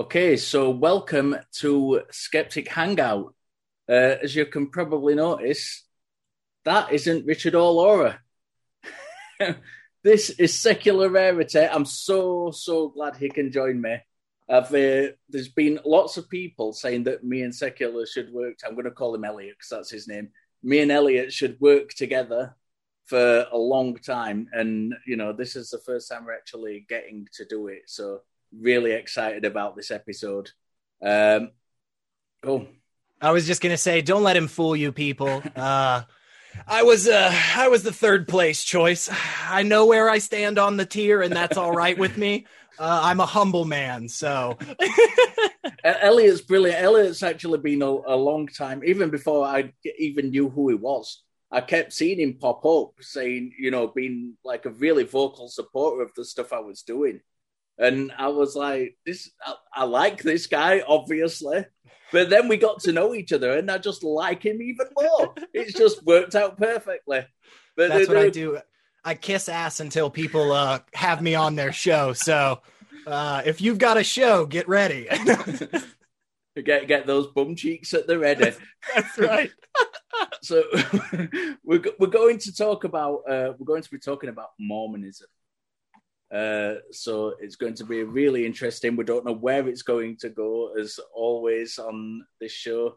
Okay, so welcome to Skeptic Hangout. Uh, as you can probably notice, that isn't Richard or Laura. this is Secular Rarity. I'm so, so glad he can join me. Uh, there's been lots of people saying that me and Secular should work. I'm going to call him Elliot because that's his name. Me and Elliot should work together for a long time. And, you know, this is the first time we're actually getting to do it. So, really excited about this episode. Um, cool. I was just gonna say, don't let him fool you, people. Uh, I was uh, I was the third place choice. I know where I stand on the tier, and that's all right with me. Uh, I'm a humble man, so. Elliot's brilliant. Elliot's actually been a, a, long time, even before I even knew who he was. I kept seeing him pop up, saying, you know, being like a really vocal supporter of the stuff I was doing. And I was like, this, I, I like this guy, obviously. But then we got to know each other, and I just like him even more. it's just worked out perfectly. But that's what I do. I kiss ass until people uh, have me on their show. So uh, if you've got a show, get ready. get get those bum cheeks at the ready. that's right. so we're we're going to talk about uh, we're going to be talking about Mormonism. Uh, so it's going to be really interesting. We don't know where it's going to go, as always on this show.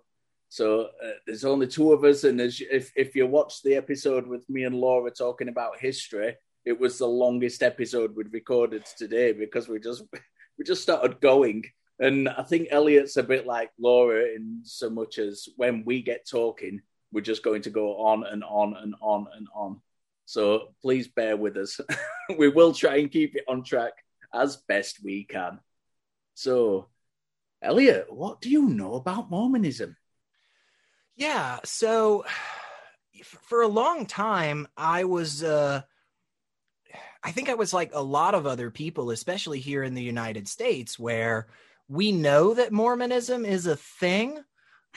So uh, there's only two of us, and as, if if you watch the episode with me and Laura talking about history, it was the longest episode we'd recorded today because we just we just started going. And I think Elliot's a bit like Laura in so much as when we get talking, we're just going to go on and on and on and on. So please bear with us. we will try and keep it on track as best we can. So, Elliot, what do you know about Mormonism? Yeah, so for a long time, I was, uh, I think I was like a lot of other people, especially here in the United States, where we know that Mormonism is a thing.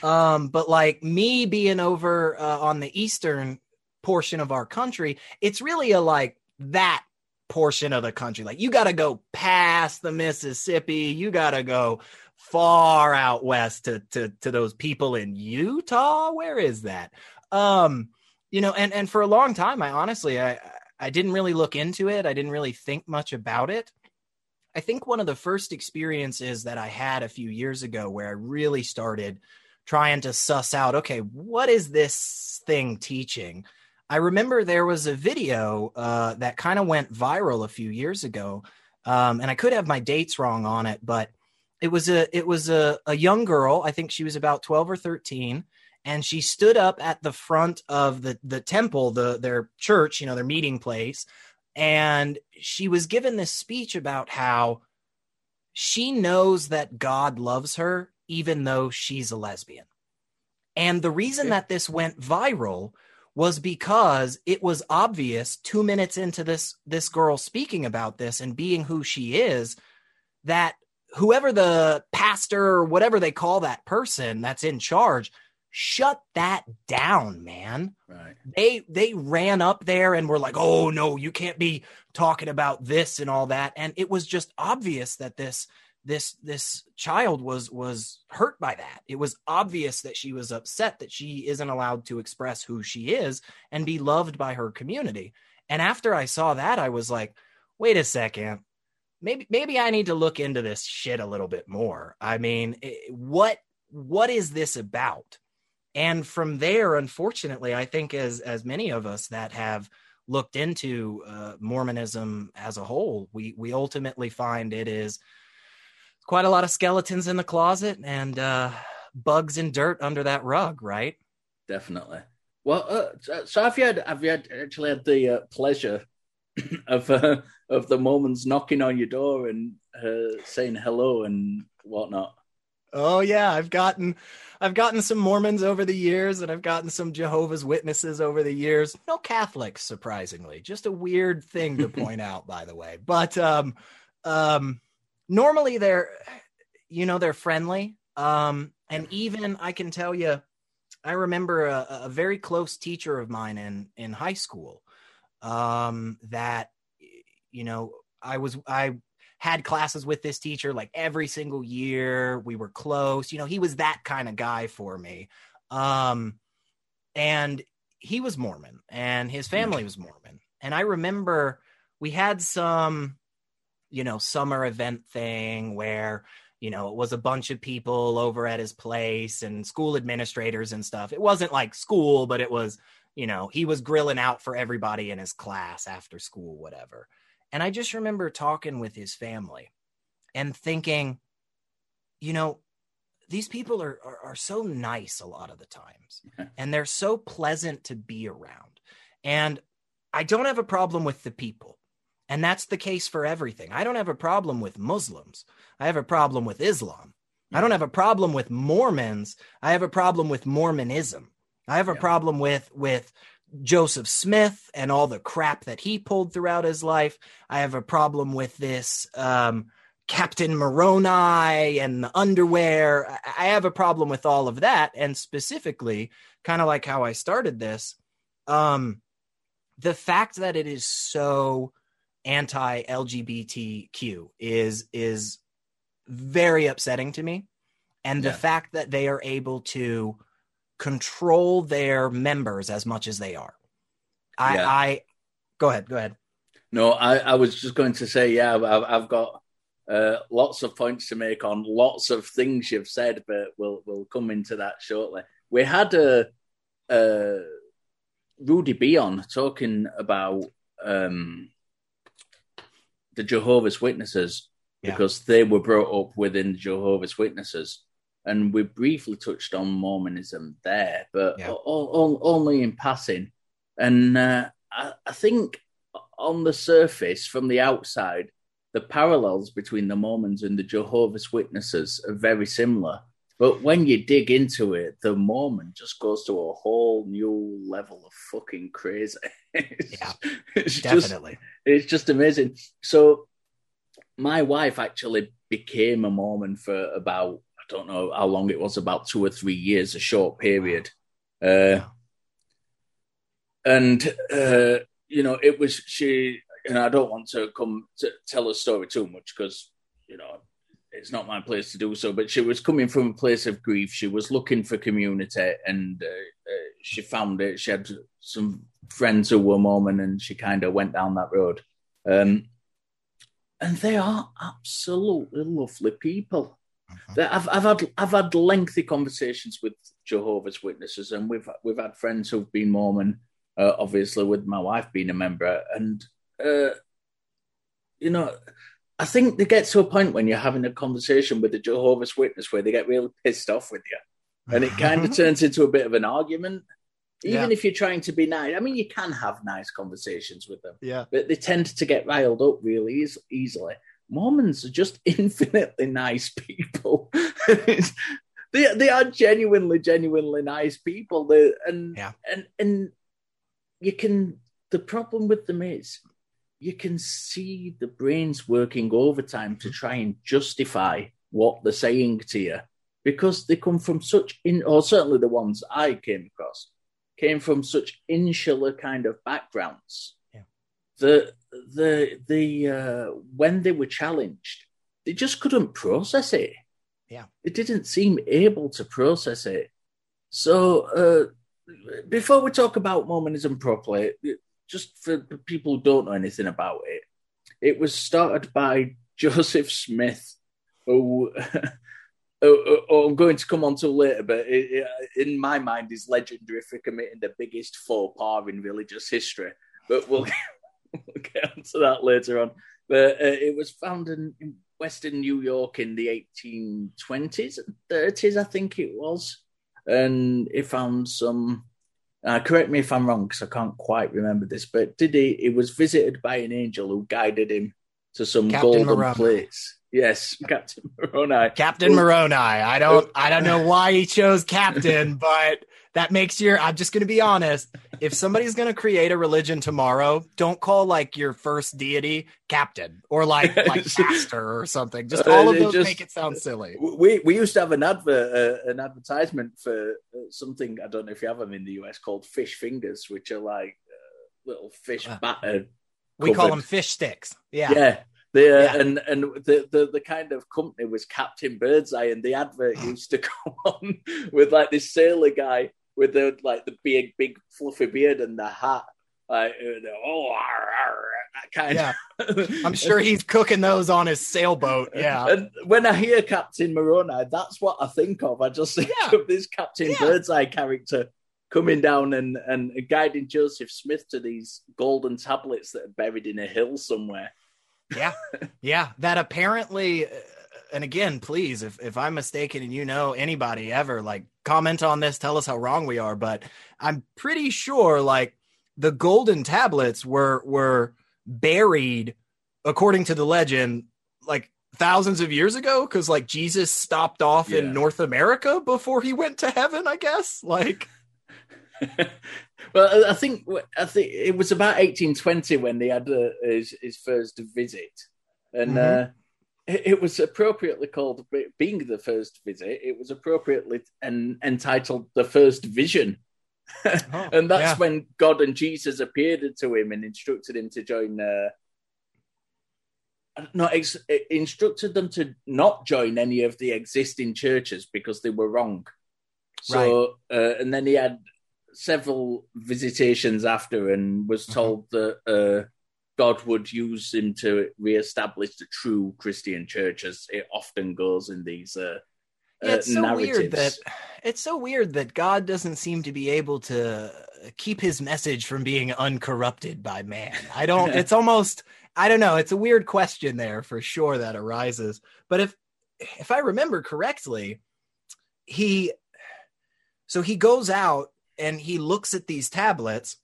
Um, but like me being over uh, on the eastern portion of our country, it's really a like that portion of the country. Like you got to go past the Mississippi, you got to go far out west to to to those people in Utah. Where is that? Um, you know, and and for a long time, I honestly I I didn't really look into it. I didn't really think much about it. I think one of the first experiences that I had a few years ago where I really started trying to suss out, okay, what is this thing teaching? I remember there was a video uh, that kind of went viral a few years ago, um, and I could have my dates wrong on it, but it was a it was a, a young girl. I think she was about twelve or thirteen, and she stood up at the front of the the temple, the their church, you know, their meeting place, and she was given this speech about how she knows that God loves her even though she's a lesbian. And the reason that this went viral was because it was obvious 2 minutes into this this girl speaking about this and being who she is that whoever the pastor or whatever they call that person that's in charge shut that down man. Right. They they ran up there and were like oh no you can't be talking about this and all that. And it was just obvious that this this this child was was hurt by that. It was obvious that she was upset that she isn't allowed to express who she is and be loved by her community. And after i saw that i was like wait a second. Maybe maybe i need to look into this shit a little bit more. I mean what what is this about? And from there unfortunately i think as as many of us that have looked into uh, mormonism as a whole we we ultimately find it is quite a lot of skeletons in the closet and uh, bugs and dirt under that rug, right? Definitely. Well, uh, so have you had have you had, actually had the uh, pleasure of uh, of the Mormons knocking on your door and uh, saying hello and whatnot? Oh yeah, I've gotten I've gotten some Mormons over the years, and I've gotten some Jehovah's Witnesses over the years. No Catholics, surprisingly. Just a weird thing to point out, by the way. But um, um, normally they're you know they're friendly um and even i can tell you i remember a, a very close teacher of mine in in high school um that you know i was i had classes with this teacher like every single year. We were close. You know, he was that kind of guy for me. Um, and he was Mormon and his family was Mormon. And I remember we had some, you know, summer event thing where, you know, it was a bunch of people over at his place and school administrators and stuff. It wasn't like school, but it was, you know, he was grilling out for everybody in his class after school, whatever. And I just remember talking with his family and thinking, you know, these people are, are, are so nice a lot of the times and they're so pleasant to be around. And I don't have a problem with the people. And that's the case for everything. I don't have a problem with Muslims. I have a problem with Islam. I don't have a problem with Mormons. I have a problem with Mormonism. I have a yeah. problem with with Joseph Smith and all the crap that he pulled throughout his life. I have a problem with this um, Captain Moroni and the underwear. I have a problem with all of that. And specifically, kind of like how I started this, um, the fact that it is so anti LGBTQ is is very upsetting to me. And the fact that they are able to control their members as much as they are. I, yeah. I go ahead, go ahead. No, I, I was just going to say, yeah, I've, I've got uh, lots of points to make on lots of things you've said, but we'll we'll come into that shortly. We had a, a Rudy Bion talking about um, the Jehovah's Witnesses yeah. because they were brought up within Jehovah's Witnesses, and we briefly touched on Mormonism there, but yeah. only in passing. And uh, I, I think on the surface, from the outside, the parallels between the Mormons and the Jehovah's Witnesses are very similar. But when you dig into it, the Mormon just goes to a whole new level of fucking crazy. yeah, it's definitely. Just, it's just amazing. So, my wife actually became a Mormon for about I don't know how long it was, about two or three years, a short period. Uh, and uh, you know, it was she and I don't want to come to tell a story too much because you know it's not my place to do so. But she was coming from a place of grief. She was looking for community, and uh, uh, she found it. She had some friends who were Mormon, and she kind of went down that road. Um, and they are absolutely lovely people. Mm-hmm. I've, I've had I've had lengthy conversations with Jehovah's Witnesses, and we've we've had friends who've been Mormon. Uh, obviously, with my wife being a member, and uh, you know, I think they get to a point when you're having a conversation with a Jehovah's Witness where they get really pissed off with you. And it kind of turns into a bit of an argument. Even yeah. if you're trying to be nice, I mean, you can have nice conversations with them. Yeah. But they tend to get riled up really e- easily. Mormons are just infinitely nice people. they they are genuinely, genuinely nice people. They, and yeah. and and you can. The problem with them is you can see the brains working overtime to try and justify what they're saying to you because they come from such in or certainly the ones I came across came from such insular kind of backgrounds. Yeah. The the the uh, when they were challenged, they just couldn't process it. Yeah. They didn't seem able to process it. So uh, before we talk about Mormonism properly, just for people who don't know anything about it, it was started by Joseph Smith, who, who, I'm going to come on to later, but it, it, in my mind is legendary for committing the biggest faux pas in religious history. But we'll, we'll get onto that later on. But uh, it was founded in Western New York in the 1820s and 30s, I think it was. And it found some uh, correct me if I'm wrong, because I can't quite remember this, but did he? He was visited by an angel who guided him to some Captain golden Moroni. place. Yes, Captain Moroni. Captain Moroni. I don't. I don't know why he chose Captain, but that makes your i'm just going to be honest. If somebody's going to create a religion tomorrow don't call like your first deity captain or like like pastor or something. Just all of those just, make it sound silly. We we used to have an advert uh, an advertisement for uh, something i don't know if you have them in the us called fish fingers which are like uh, little fish uh, batter we call them fish sticks. Yeah. Yeah. The, yeah. and and the, the the kind of company was Captain Birdseye, and the advert used to come on with like this sailor guy with the like the big big fluffy beard and the hat, like oh that kind yeah. of. I'm sure he's cooking those on his sailboat. Yeah. And when I hear Captain Moroni, that's what I think of. I just think yeah. of this Captain yeah. Birdseye character coming down and, and guiding Joseph Smith to these golden tablets that are buried in a hill somewhere. Yeah. Yeah. That apparently, and again, please, if, if I'm mistaken and you know anybody ever, like comment on this, tell us how wrong we are. But I'm pretty sure like the golden tablets were, were, buried, according to the legend, like thousands of years ago because like Jesus stopped off yeah. in North America before he went to heaven, I guess. Like well, I think I think it was about 1820 when they had uh, his, his first visit, and mm-hmm. uh, it, was appropriately called being the first visit. It was appropriately and entitled the first vision oh, and that's yeah. when God and Jesus appeared to him and instructed him to join. Uh, not ex- instructed them to not join any of the existing churches because they were wrong. So, right. uh, and then he had several visitations after and was mm-hmm. told mm-hmm. that uh, God would use him to reestablish the true Christian church, as it often goes in these uh, yeah, it's uh, so narratives. weird that it's so weird that God doesn't seem to be able to keep his message from being uncorrupted by man. I don't. it's almost. I don't know. It's a weird question there for sure that arises. But if if I remember correctly, he so he goes out and he looks at these tablets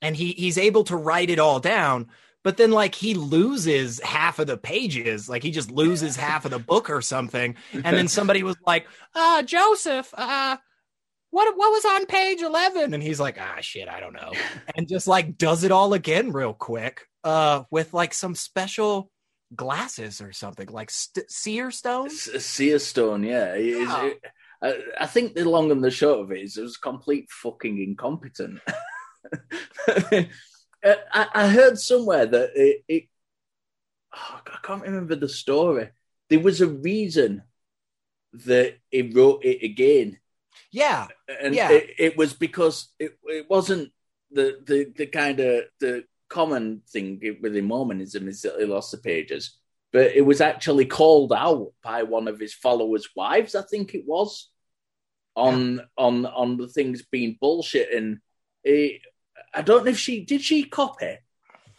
and he he's able to write it all down but then like he loses half of the pages. Like he just loses half of the book or something. And then somebody was like uh joseph uh what what was on page 11 and he's like ah shit i don't know. And just like does it all again real quick uh with like some special glasses or something like st- seer stone? Seer stone yeah, yeah. It, I, I think the long and the short of it is it was complete fucking incompetent Uh, I, I, heard somewhere that it, it oh, I can't remember the story. There was a reason that he wrote it again. Yeah, and yeah. It, it was because it, it wasn't the the the kind of the common thing within Mormonism is that he lost the pages, but it was actually called out by one of his followers' wives, I think it was, on yeah. on on the things being bullshit and. It, I don't know if she did she copy.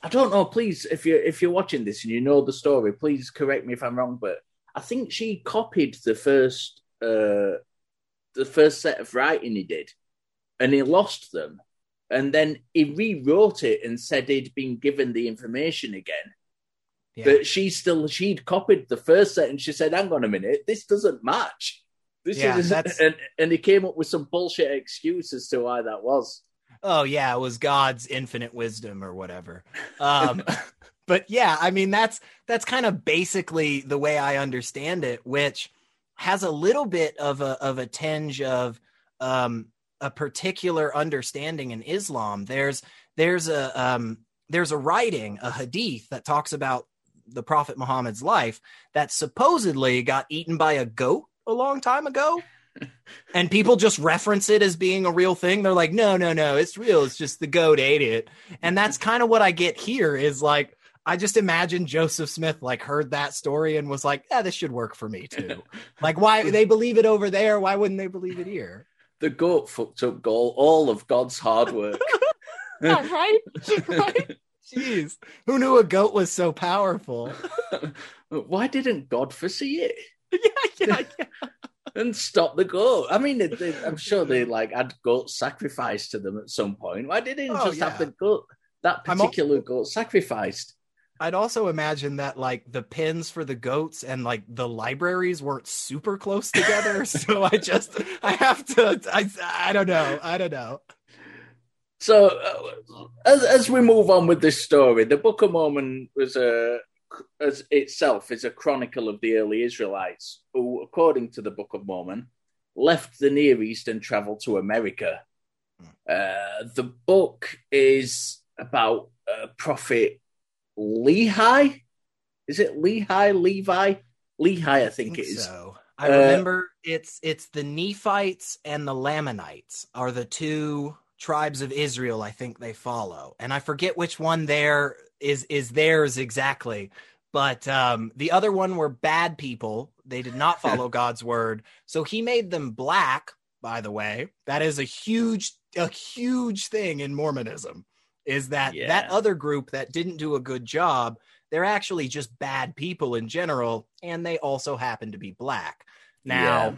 I don't know. Please, if you if you're watching this and you know the story, please correct me if I'm wrong. But I think she copied the first uh, the first set of writing he did, and he lost them, and then he rewrote it and said he'd been given the information again. Yeah. But she still she'd copied the first set, and she said, "Hang on a minute, this doesn't match." This yeah, is, and and he came up with some bullshit excuse as to why that was oh yeah, it was God's infinite wisdom or whatever. Um, but yeah, I mean that's that's kind of basically the way I understand it, which has a little bit of a of a tinge of um, a particular understanding in Islam. There's there's a um, there's a writing, a hadith that talks about the Prophet Muhammad's life that supposedly got eaten by a goat a long time ago and people just reference it as being a real thing. They're like, no, no, no, it's real. It's just the goat ate it. And that's kind of what I get here is like, I just imagine Joseph Smith like heard that story and was like, yeah, this should work for me too. like, why they believe it over there? Why wouldn't they believe it here? The goat fucked up goal, all of God's hard work. yeah, right? right? Jeez. Who knew a goat was so powerful? Why didn't God foresee it? yeah, yeah, yeah and stop the goat. I mean, they, I'm sure they like had goat sacrificed to them at some point. Why didn't they oh, just yeah. have the goat, that particular al- goat sacrificed? I'd also imagine that like the pins for the goats and like the libraries weren't super close together. so I just I have to I I don't know I don't know. So uh, as as we move on with this story, the Book of Mormon was a as itself is a chronicle of the early Israelites who, according to the Book of Mormon, left the Near East and traveled to America. Uh, the book is about uh, Prophet Lehi. Is it Lehi? Levi? Lehi, I think, think it is. So I Uh, remember it's it's the Nephites and the Lamanites are the two tribes of Israel I think they follow. And I forget which one there is is theirs exactly. But um, the other one were bad people. They did not follow God's word. So he made them black, by the way. That is a huge a huge thing in Mormonism is that Yeah. that other group that didn't do a good job they're actually just bad people in general and they also happen to be black now Yeah.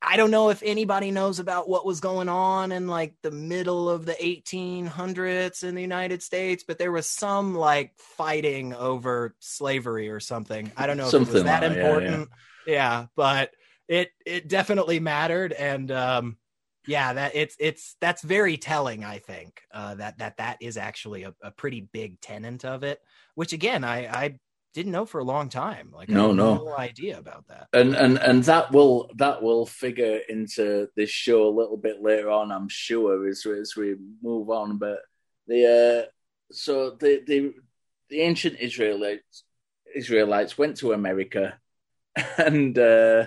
I don't know if anybody knows about what was going on in like the middle of the 1800s in the united states but there was some like fighting over slavery or something. I don't know if it was that like that, yeah, important. Yeah, but it it definitely mattered and um yeah that it's it's that's very telling i think uh that that that is actually a, a pretty big tenant of it which again i i didn't know for a long time. Like No, I had no. no idea about that. And and and that will that will figure into this show a little bit later on i'm sure as, as we move on. But the uh so the the the ancient israelites israelites went to america and uh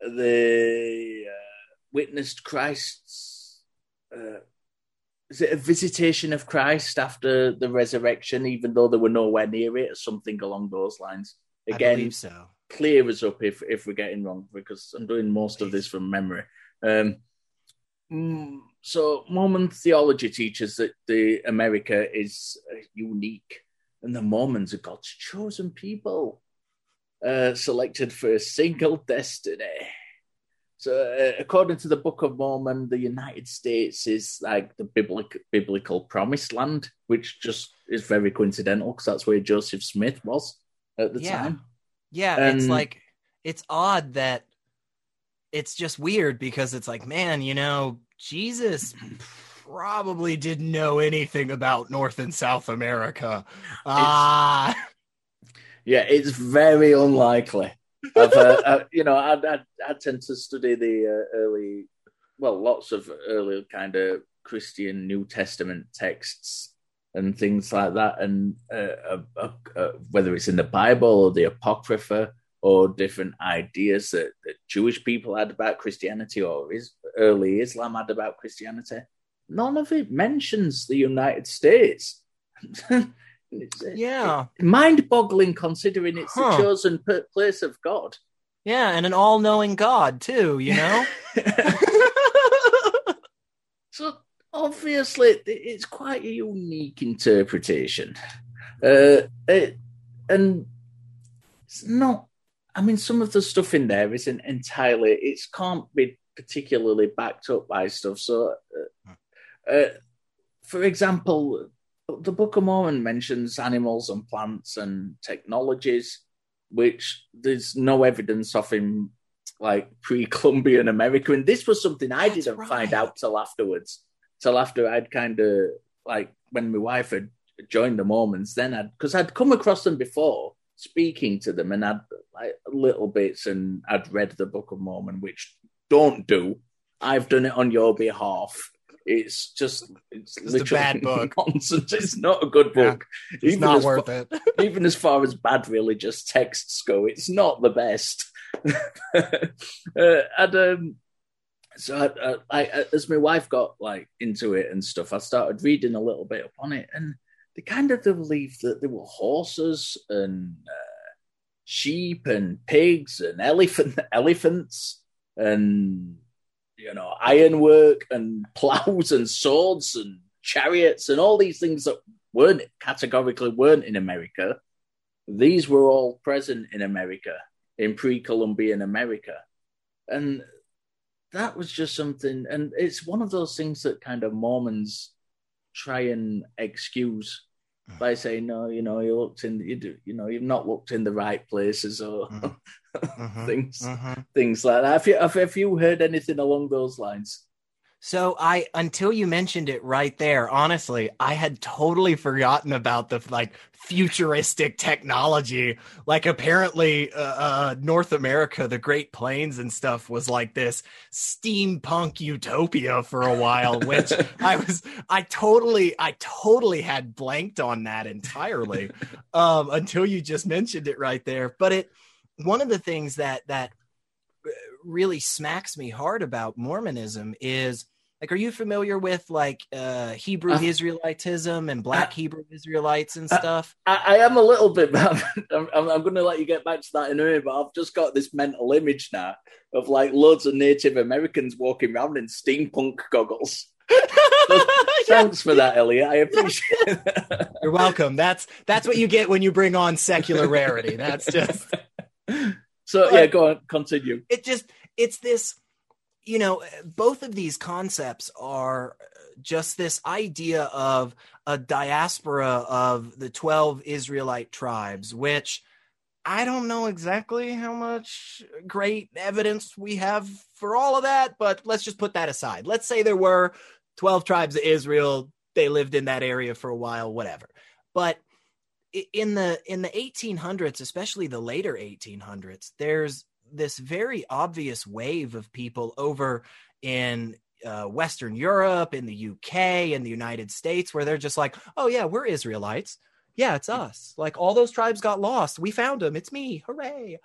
they uh, witnessed christ's uh is it a visitation of christ after the resurrection even though they were nowhere near it or something along those lines again so clear us up if if we're getting wrong because I'm doing most of this from memory. Um, mm, so Mormon theology teaches that the America is uh, unique, and the Mormons are God's chosen people, uh, selected for a single destiny. So, uh, according to the Book of Mormon, the United States is like the biblical biblical promised land, which just is very coincidental because that's where Joseph Smith was at the Yeah. time. Yeah, it's like it's odd that it's just weird because it's like, man, you know, Jesus probably didn't know anything about North and South America. Ah, Yeah, it's very unlikely. I've, uh, uh, you know, I, I, I tend to study the uh, early, well, lots of early kind of Christian New Testament texts and things like that, and uh, uh, uh, uh, whether it's in the Bible or the Apocrypha or different ideas that, that Jewish people had about Christianity or is, early Islam had about Christianity, none of it mentions the United States. It's, yeah, mind-boggling considering it's Huh. the chosen place of God. yeah, and an all-knowing God too, you know. so obviously, it's quite a unique interpretation, uh, it, and it's not. I mean, some of the stuff in there isn't entirely. It can't be particularly backed up by stuff. So, uh, uh, for example, the Book of Mormon mentions animals and plants and technologies, which there's no evidence of in like pre-Columbian America. And this was something I That's didn't find out till afterwards, till after I'd kind of like when my wife had joined the Mormons. Then I'd because I'd come across them before, speaking to them, and I'd like little bits, and I'd read the Book of Mormon, which don't do. I've done it on your behalf. It's just it's, It's a bad book. nonsense. It's not a good Yeah. book. It's Even not worth fa- it. even as far as bad religious texts go, it's not the best. uh, and um, so, I, I, I, as my wife got like into it and stuff, I started reading a little bit upon it, and they kind of believed that there were horses and uh, sheep and pigs and elephant elephants and you know ironwork and plows and swords and chariots and all these things that weren't categorically weren't in America. These were all present in America, in pre-Columbian America, and that was just something. And it's one of those things that kind of Mormons try and excuse by saying, "No, you know, you looked in, you do, you know, you've not looked in the right places or Mhm. Mhm. things, Mhm. things like that." Have you have, have you heard anything along those lines? So I until you mentioned it right there, honestly, I had totally forgotten about the like futuristic technology. Like apparently uh, uh, North America, the Great Plains and stuff was like this steampunk utopia for a while, which I was I totally I totally had blanked on that entirely um, until you just mentioned it right there. But it one of the things that that really smacks me hard about Mormonism is like are you familiar with like uh hebrew uh, israelitism and black uh, hebrew israelites and stuff? I, I, am a little bit I'm, I'm, I'm, going to let you get back to that in a minute but i've just got this mental image now of like loads of native americans walking around in steampunk goggles. Thanks for that elliot. I appreciate it. You're welcome. That's that's what you get when you bring on secular rarity. That's just so but yeah go on continue. it just it's this you know, both of these concepts are just this idea of a diaspora of the 12 Israelite tribes, which I don't know exactly how much great evidence we have for all of that, but let's just put that aside. Let's say there were 12 tribes of Israel, they lived in that area for a while, whatever. But in the in the 1800s, especially the later 1800s, there's this very obvious wave of people over in uh, Western Europe, in the UK, in the United States, where they're just like, oh, yeah, we're Israelites. Yeah, it's us. Like all those tribes got lost. We found them. It's me. Hooray.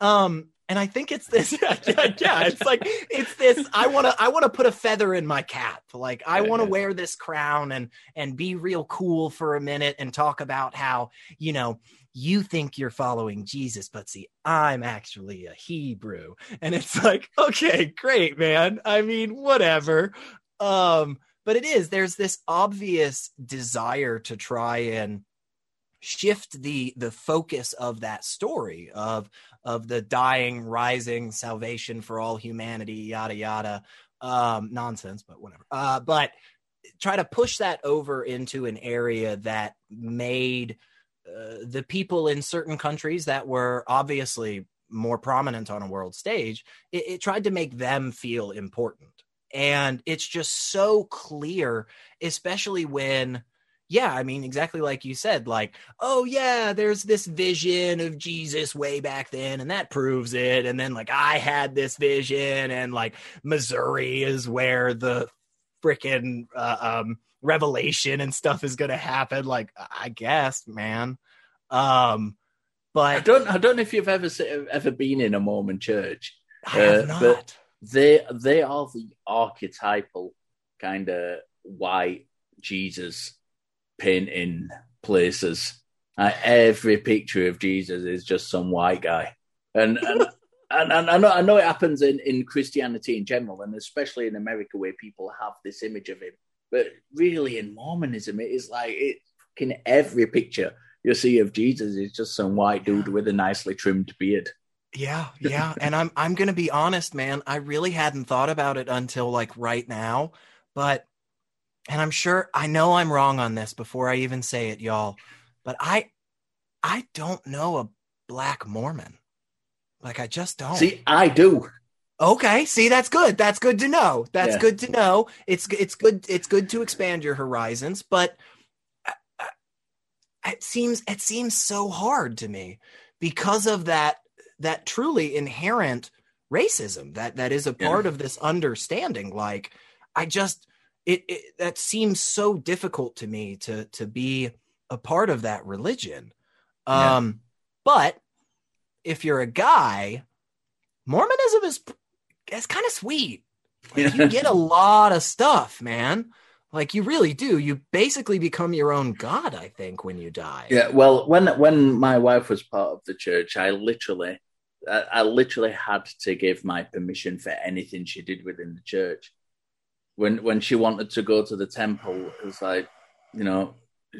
Um, and I think it's this. yeah, yeah, it's like it's this. I want to. I want to put a feather in my cap. Like I want to wear this crown and and be real cool for a minute and talk about how you know you think you're following Jesus, but see, I'm actually a Hebrew. And it's like, okay, great, man. I mean, whatever. Um, but it is, there's this obvious desire to try and shift the the focus of that story of of the dying rising salvation for all humanity yada yada um nonsense but whatever uh but try to push that over into an area that made uh, the people in certain countries that were obviously more prominent on a world stage, it, it tried to make them feel important. And it's just so clear, especially when yeah, I mean, exactly like you said, like, oh, yeah, there's this vision of Jesus way back then, and that proves it. And then, like, I had this vision, and like, Missouri is where the freaking uh, um, revelation and stuff is going to happen. Like, I guess, man. Um, but I don't, I don't know if you've ever ever been in a Mormon church. I have uh, not. they they are the archetypal kind of white Jesus painting places. Uh, every picture of Jesus is just some white guy, and and, and, and I know I know it happens in in Christianity in general, and especially in America where people have this image of him but really, in Mormonism, it is like it in every picture you see of Jesus is just some white dude with a nicely trimmed beard. Yeah, yeah. and I'm I'm gonna be honest, man. I really hadn't thought about it until like right now. But and I'm sure I know I'm wrong on this before I even say it, y'all. But I I don't know a black Mormon. Like I just don't. See, I do. Okay, see that's good. That's good to know. That's yeah. good to know. It's it's good it's good to expand your horizons, but uh, uh, it seems it seems so hard to me because of that that truly inherent racism that that is a part yeah. of this understanding like I just it, it that seems so difficult to me to to be a part of that religion. Um yeah. but if you're a guy Mormonism is it's kind of sweet. Like, you get a lot of stuff, man. Like you really do. You basically become your own god, I think, when you die. Yeah. Well, when when my wife was part of the church, I literally, I, I literally had to give my permission for anything she did within the church. When when she wanted to go to the temple, it was like, you know,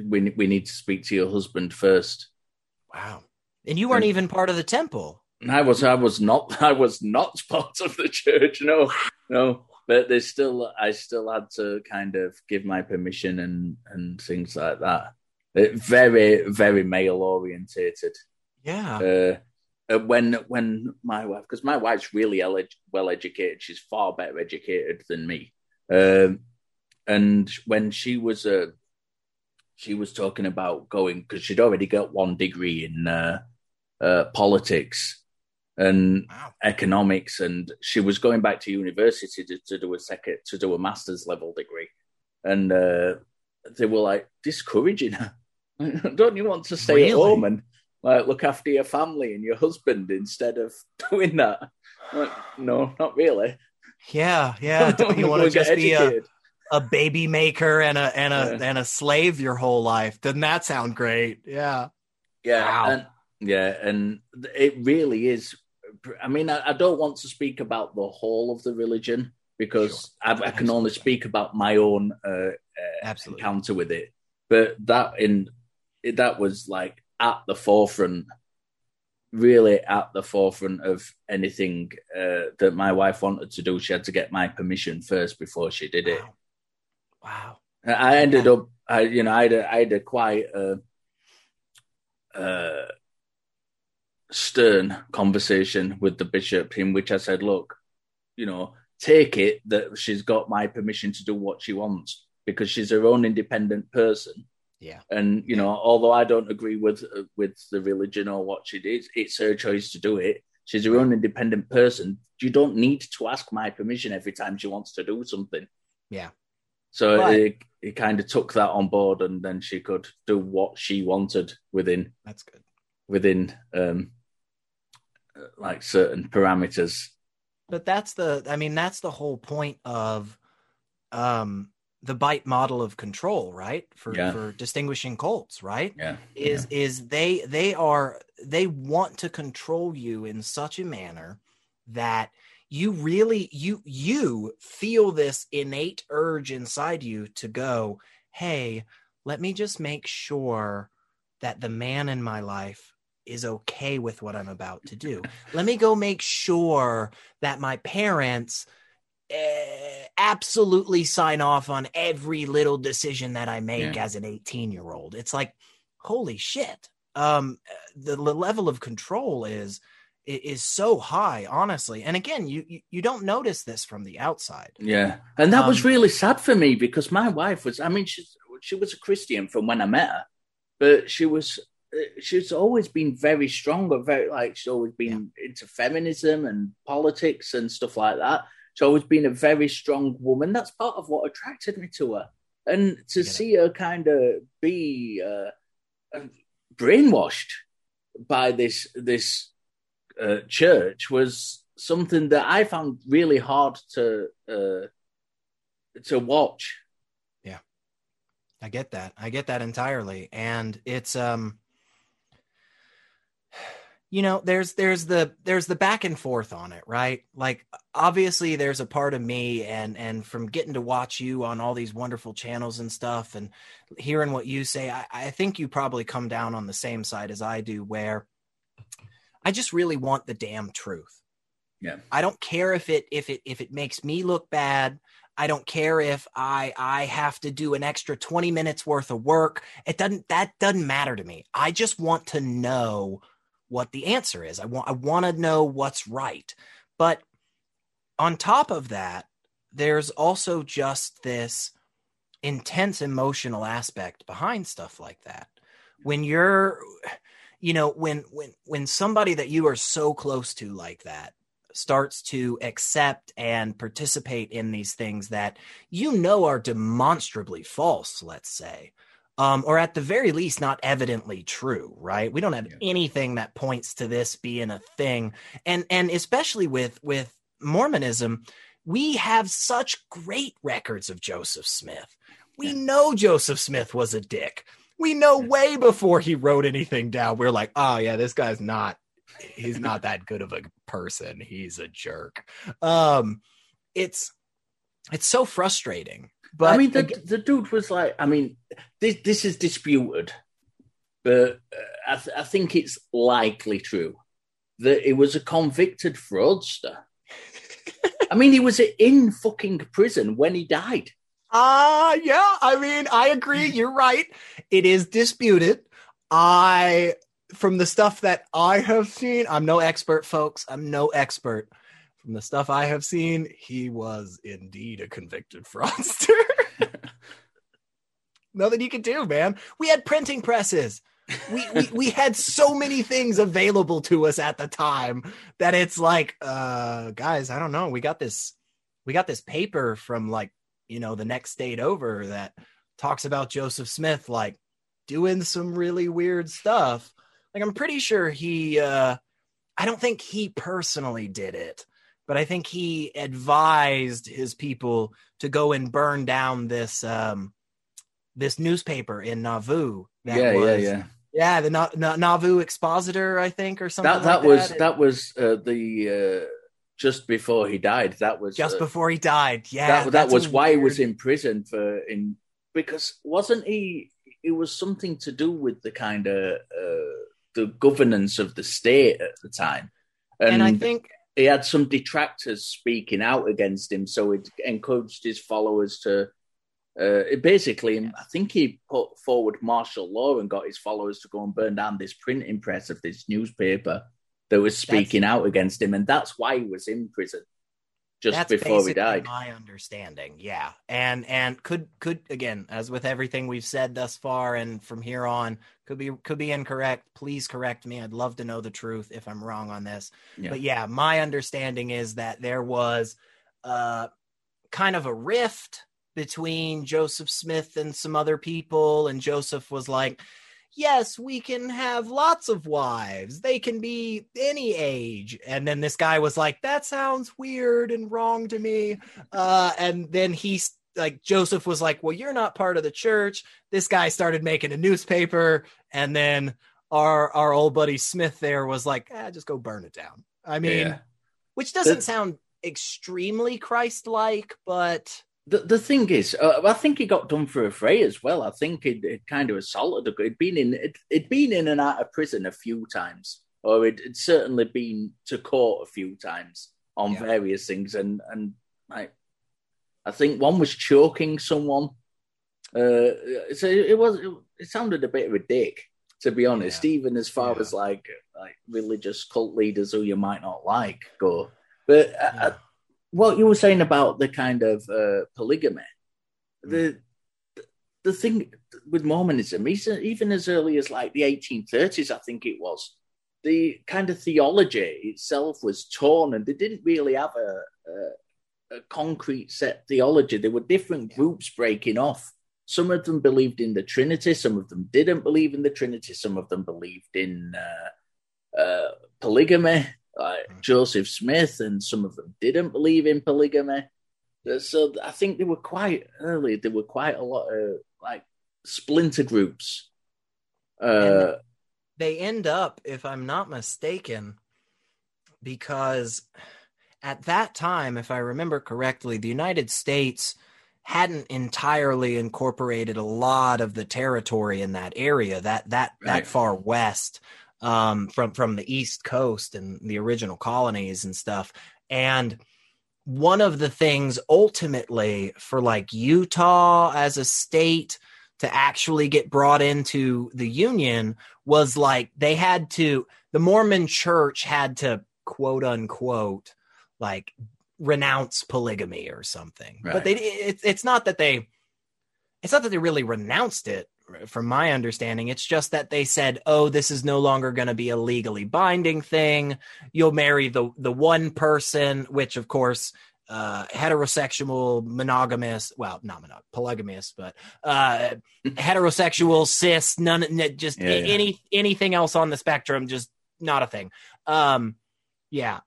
we we need to speak to your husband first. Wow. And you weren't and, even part of the temple. I was I was not I was not part of the church. No, no. But they still I still had to kind of give my permission and and things like that. It, very very male orientated. Yeah. Uh, when when my wife because my wife's really well educated she's far better educated than me Um, and when she was uh, she was talking about going because she'd already got one degree in uh, uh, politics and Wow. economics, and she was going back to university to, to do a second to do a master's level degree, and uh, they were like discouraging her. Don't you want to stay Really? at home and like look after your family and your husband instead of doing that? Like, no, not really. Yeah, yeah. Don't you want to just be a, a baby maker and a and a Yeah. and a slave your whole life? Doesn't that sound great? Yeah. Yeah, Wow. and yeah, and it really is. I mean, I, I don't want to speak about the whole of the religion because I, I can only speak about my own uh, Absolutely. encounter with it. But that in that was like at the forefront, really at the forefront of anything uh, that my wife wanted to do. She had to get my permission first before she did it. Wow. wow. I ended up, I you know, I had a, I had a quite uh, uh, stern conversation with the bishop in which I said, "Look, you know, take it that she's got my permission to do what she wants because she's her own independent person." Yeah. And you know, although I don't agree with with the religion or what she did, it's her choice to do it. She's her own independent person. You don't need to ask my permission every time she wants to do something. Yeah. So But- it, it kind of took that on board, and then she could do what she wanted within That's good. Within um, like certain parameters. But that's the I mean that's the whole point of um the bite model of control, right? For Yeah. for distinguishing cults, right? Yeah, is is they they are they want to control you in such a manner that you really you you feel this innate urge inside you to go hey let me just make sure that the man in my life is okay with what i'm about to do let me go make sure that my parents eh, absolutely sign off on every little decision that i make Yeah. as an 18 year old it's like holy shit um the, the level of control is is so high honestly and again you you, you don't notice this from the outside yeah, and that was Um, really sad for me because my wife was. I mean, she's she was a Christian from when I met her, but she was. She's always been very strong, or very like she's always been into feminism and politics and stuff like that. She's always been a very strong woman. That's part of what attracted me to her, and to it. see her kind of be uh, brainwashed by this this uh, church was something that I found really hard to uh, to watch. Yeah, I get that. I get that entirely. And it's um you know, there's there's the there's the back and forth on it, right? Like obviously there's a part of me and and from getting to watch you on all these wonderful channels and stuff and hearing what you say, I, I think you probably come down on the same side as I do where I just really want the damn truth. Yeah. I don't care if it if it if it makes me look bad. I don't care if I I have to do an extra 20 minutes worth of work. It doesn't that doesn't matter to me. I just want to know what the answer is. I want I want to know what's right. But on top of that, there's also just this intense emotional aspect behind stuff like that. When you're you know, when when when somebody that you are so close to like that starts to accept and participate in these things that you know are demonstrably false, let's say, um, or at the very least, not evidently true, right? We don't have Yeah. anything that points to this being a thing, and and especially with with Mormonism, we have such great records of Joseph Smith. We Yeah. know Joseph Smith was a dick. We know Yeah. way before he wrote anything down. We're like, oh yeah, this guy's not he's not that good of a person. He's a jerk. Um it's it's so frustrating. But I mean, the, ag- the dude was like, I mean, this this is disputed, but uh, I, th- I think it's likely true that he was a convicted fraudster. I mean, he was in fucking prison when he died. Uh yeah, I mean, I agree. You're right. It is disputed. I from the stuff that I have seen, I'm no expert, folks. I'm no expert. from the stuff I have seen, he was indeed a convicted fraudster. Nothing you could do, man. We had printing presses. We, we we had so many things available to us at the time that it's like, uh, guys, I don't know. We got this, we got this paper from like, you know, the next state over that talks about Joseph Smith like doing some really weird stuff. Like I'm pretty sure he uh I don't think he personally did it, but I think he advised his people to go and burn down this um this newspaper in Nauvoo. yeah, was, yeah, yeah. Yeah, the Na- Na- Nauvoo Expositor, I think, or something. That that like was that, that was uh, the uh, just before he died. That was just uh, before he died. Yeah, that, that was why weird... he was in prison for in because wasn't he? It was something to do with the kind of uh, the governance of the state at the time, and, and I think he had some detractors speaking out against him, so it encouraged his followers to. Uh, basically, I think he put forward martial law and got his followers to go and burn down this printing press of this newspaper that was speaking that's, out against him, and that's why he was in prison just That's before we died. My understanding, yeah, and and could could again, as with everything we've said thus far, and from here on, could be could be incorrect. Please correct me. I'd love to know the truth if I'm wrong on this. Yeah. But yeah, my understanding is that there was uh, kind of a rift between Joseph Smith and some other people, and Joseph was like, yes, we can have lots of wives. They can be any age. And then this guy was like, that sounds weird and wrong to me. Uh, and then he's like, Joseph was like, well, you're not part of the church. This guy started making a newspaper. And then our, our old buddy Smith there was like, ah, just go burn it down. I mean, yeah. which doesn't sound extremely Christ like, but the, the thing is, uh, I think he got done for affray as well. I think it, it kind of assaulted. It'd been in it, it'd been in and out of prison a few times, or it, would certainly been to court a few times on yeah. various things. And and I, I think one was choking someone. Uh, so it was it, it sounded a bit of a dick, to be honest. Yeah. Even as far yeah. as like like religious cult leaders who you might not like go, but. Uh, what you were saying about the kind of uh, polygamy, mm. the the thing with Mormonism, even as early as like the 1830s, I think it was, the kind of theology itself was torn, and they didn't really have a, a, a concrete set theology. There were different groups breaking off. Some of them believed in the Trinity, some of them didn't believe in the Trinity, some of them believed in uh, uh, polygamy like mm. Joseph Smith, and some of them didn't believe in polygamy. So I think they were quite early. There were quite a lot of like splinter groups. Uh, they end up, if I'm not mistaken, because at that time, if I remember correctly, the United States hadn't entirely incorporated a lot of the territory in that area that that right. that far west um, from from the East Coast and the original colonies and stuff. And one of the things ultimately for like Utah as a state to actually get brought into the union was like they had to the Mormon church had to quote unquote like renounce polygamy or something. Right. But they it, it's not that they it's not that they really renounced it from my understanding. It's just that they said, "Oh, this is no longer going to be a legally binding thing. You'll marry the the one person," which, of course, uh, heterosexual, monogamous, well, not monog- polygamous, but uh, heterosexual, cis, none, just yeah, any yeah. anything else on the spectrum, just not a thing. Um, yeah,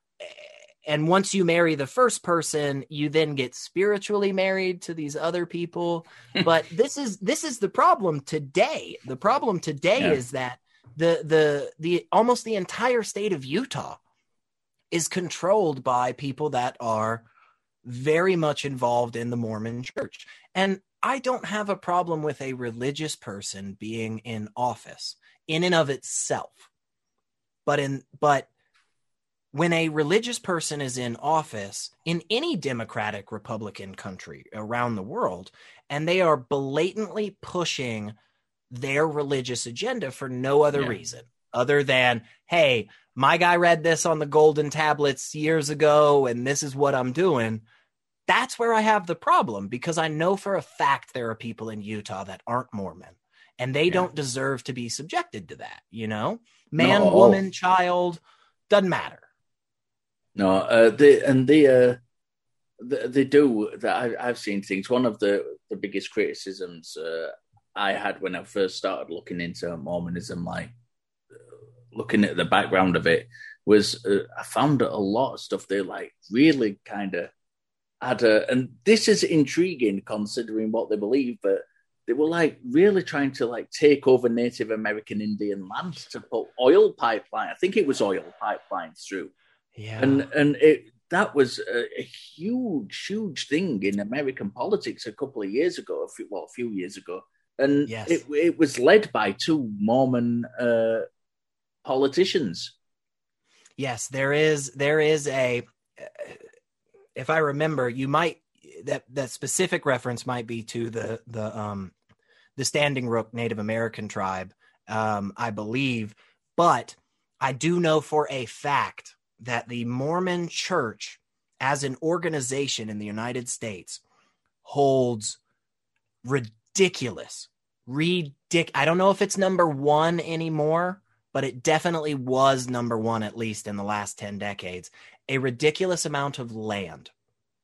and once you marry the first person you then get spiritually married to these other people. But this is this is the problem today. The problem today yeah. is that the the the almost the entire state of utah is controlled by people that are very much involved in the mormon church. And i don't have a problem with a religious person being in office in and of itself. But in but when a religious person is in office in any democratic republican country around the world and they are blatantly pushing their religious agenda for no other yeah. reason other than, hey, my guy read this on the golden tablets years ago and this is what I'm doing. That's where I have the problem because I know for a fact there are people in Utah that aren't Mormon and they yeah. don't deserve to be subjected to that, you know? Man, no. woman, child, doesn't matter. No, uh, they, and they, uh, they, they do that. I, have seen things. One of the, the biggest criticisms uh, I had when I first started looking into Mormonism, like looking at the background of it, was uh, I found a lot of stuff they like really kind of had a, and this is intriguing considering what they believe, but they were like really trying to like take over Native American Indian lands to put oil pipeline. I think it was oil pipelines through. Yeah, and and it that was a, a, huge, huge thing in American politics a couple of years ago. A few, well, a few years ago, and yes. it it was led by two Mormon uh, politicians. Yes, there is there is a. If I remember, you might that that specific reference might be to the the um the Standing Rock Native American tribe, um, I believe, but I do know for a fact that the Mormon Church, as an organization in the United States, holds ridiculous, ridic. I don't know if it's number one anymore, but it definitely was number one at least in the last ten decades. A ridiculous amount of land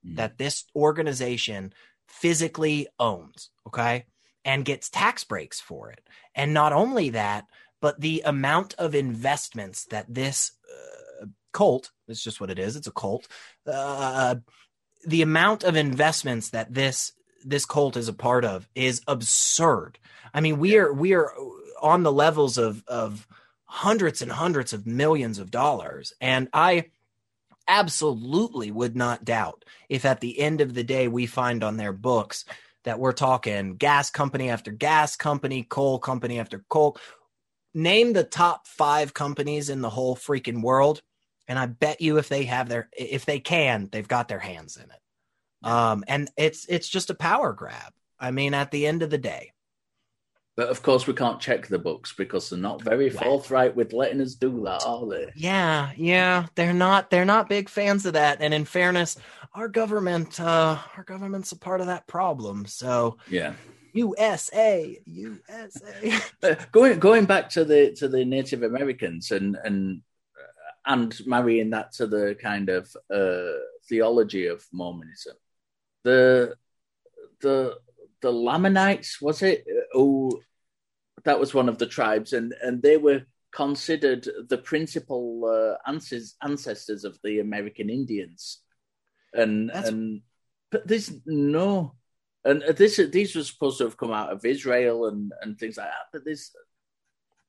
mm. that this organization physically owns. Okay. And gets tax breaks for it. And not only that, but the amount of investments that this cult, it's just what it is, it's a cult. Uh, the amount of investments that this this cult is a part of is absurd. I mean, we are we are on the levels of of hundreds and hundreds of millions of dollars, and I absolutely would not doubt if at the end of the day we find on their books that we're talking gas company after gas company, coal company after coal. Name the top five companies in the whole freaking world and I bet you if they have their if they can, they've got their hands in it. Um, and it's it's just a power grab. I mean, at the end of the day. But of course, we can't check the books because they're not very forthright with letting us do that, are they? Yeah, yeah, they're not. They're not big fans of that. And in fairness, our government, uh, our government's a part of that problem. So yeah, USA, USA. going going back to the to the Native Americans and and and marrying that to the kind of uh, theology of Mormonism. The the the Lamanites was it? Oh, that was one of the tribes, and and they were considered the principal uh, ancestors of the American Indians, and That's... and but there's no. And this these were supposed to have come out of Israel and, and things like that, but there's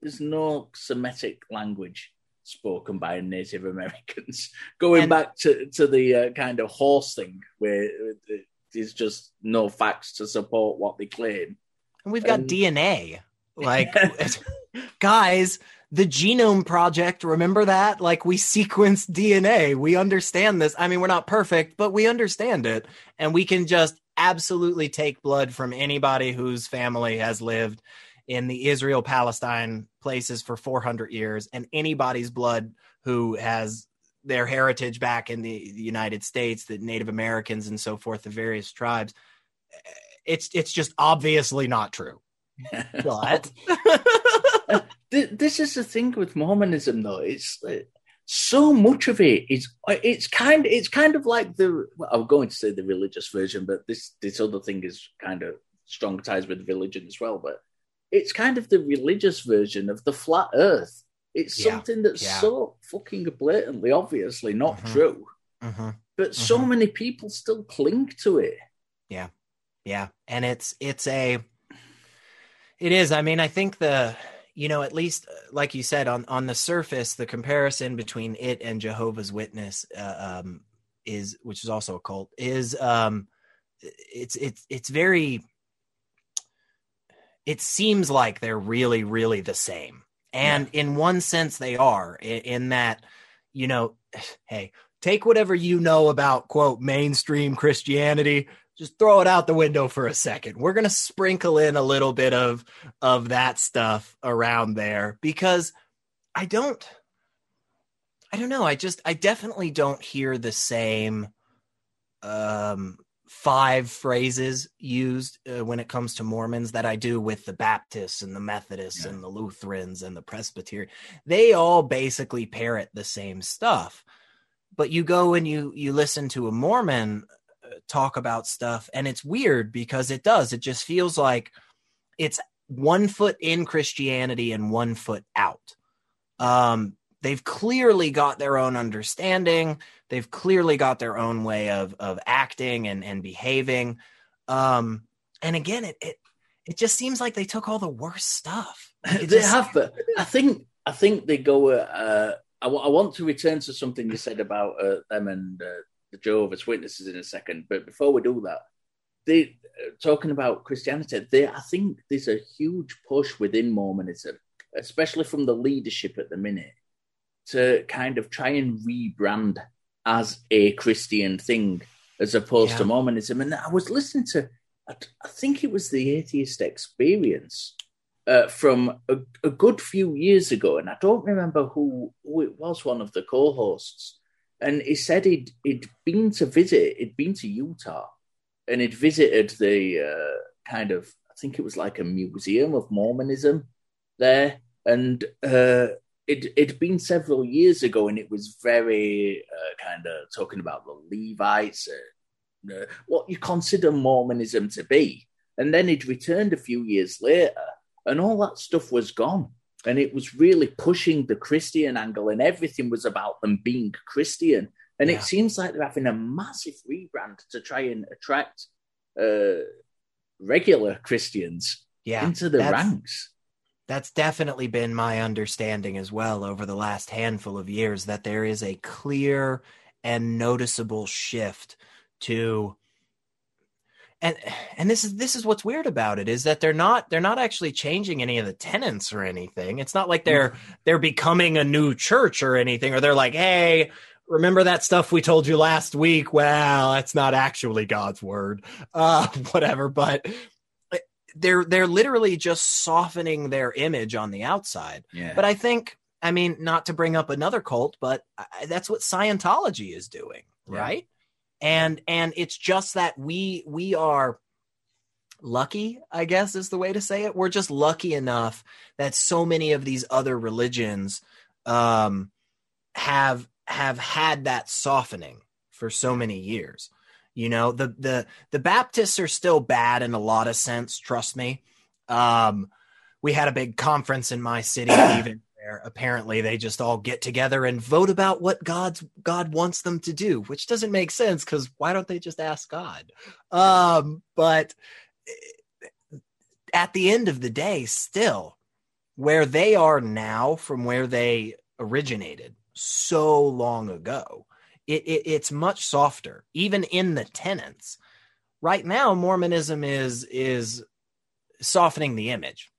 there's no Semitic language spoken by Native Americans. Going and, back to to the uh, kind of horse thing, where there's just no facts to support what they claim. And we've got DNA, like guys. The Genome Project, remember that? Like we sequence DNA. We understand this. I mean, we're not perfect, but we understand it. And we can just absolutely take blood from anybody whose family has lived in the Israel Palestine places for 400 years, and anybody's blood who has their heritage back in the, the United States, the Native Americans and so forth, the various tribes, it's it's just obviously not true. But this is the thing with Mormonism, though. It's so much of it is it's kind it's kind of like the well, I'm going to say the religious version, but this this other thing is kind of strong ties with religion as well. But it's kind of the religious version of the flat earth. It's yeah, something that's yeah. so fucking blatantly, obviously not mm-hmm. true. Mm-hmm. But mm-hmm. so many people still cling to it. Yeah. Yeah. And it's, it's a, it is. I mean, I think the, you know, at least like you said on, on the surface, the comparison between it and Jehovah's Witness, uh, um, is, which is also a cult is, um, it's, it's, it's very, it seems like they're really, really the same. And yeah. in one sense, they are, in, in that, you know, hey, take whatever you know about, quote, mainstream Christianity, just throw it out the window for a second. We're going to sprinkle in a little bit of of that stuff around there because I don't I don't know. I just I definitely don't hear the same um five phrases used uh, when it comes to Mormons that I do with the Baptists and the Methodists yeah. and the Lutherans and the Presbyterian. They all basically parrot the same stuff. But you go and you you listen to a Mormon uh, talk about stuff and it's weird because it does. It just feels like it's one foot in Christianity and one foot out. Um they've clearly got their own understanding. They've clearly got their own way of of acting and and behaving. Um and again it it, it just seems like they took all the worst stuff. They just, have but i think i think they go uh I, w- I want to return to something you said about uh, them and uh, the jehovah's witnesses in a second. But before we do that they uh, talking about christianity they i think there's a huge push within mormonism especially from the leadership at the minute to kind of try and rebrand as a Christian thing as opposed yeah. to Mormonism. And I was listening to, I, think it was the Atheist Experience uh, from a, a, good few years ago, and I don't remember who, who it was, one of the co-hosts. And he said he'd, he'd been to visit, he'd been to Utah, and he'd visited the uh, kind of, I think it was like a museum of Mormonism there. And uh, it it'd been several years ago, and it was very uh, kind of talking about the Levites, uh, what you consider Mormonism to be. And then it returned a few years later, and all that stuff was gone. And it was really pushing the Christian angle, and everything was about them being Christian. And yeah. it seems like they're having a massive rebrand to try and attract uh, regular Christians yeah, into the ranks that's definitely been my understanding as well over the last handful of years that there is a clear and noticeable shift to and and this is this is what's weird about it is that they're not they're not actually changing any of the tenants or anything. It's not like they're they're becoming a new church or anything or they're like hey remember that stuff we told you last week? Well that's not actually god's word uh whatever but they're they're literally just softening their image on the outside. Yeah. But I think I mean not to bring up another cult, but I, that's what Scientology is doing, yeah. right? And and it's just that we we are lucky, I guess is the way to say it. We're just lucky enough that so many of these other religions um have have had that softening for so many years. You know, the the the Baptists are still bad in a lot of sense, trust me. Um, we had a big conference in my city even where apparently they just all get together and vote about what God's God wants them to do, which doesn't make sense because why don't they just ask God? Um, but at the end of the day, still where they are now from where they originated so long ago it, it, it's much softer, even in the tenets. Right now, Mormonism is is softening the image.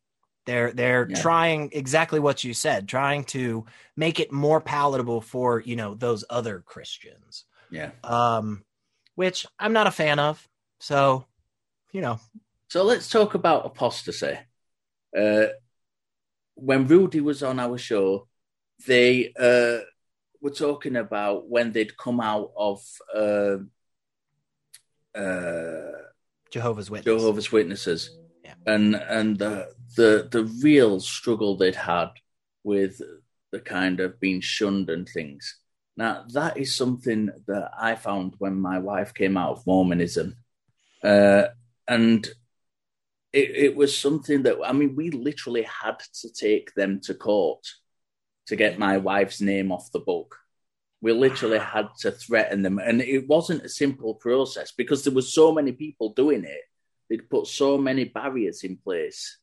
They're they're yeah. trying exactly what you said, trying to make it more palatable for you know those other Christians. Yeah. Um, which I'm not a fan of. So, you know. So let's talk about apostasy. Uh, when Rudy was on our show, they uh, we're talking about when they'd come out of uh, uh, Jehovah's Witnesses. Jehovah's Witnesses, yeah. and and the the the real struggle they'd had with the kind of being shunned and things. Now that is something that I found when my wife came out of Mormonism, uh, and it, it was something that I mean we literally had to take them to court to get my wife's name off the book. We literally had to threaten them, and it wasn't a simple process because there were so many people doing it. They'd put so many barriers in place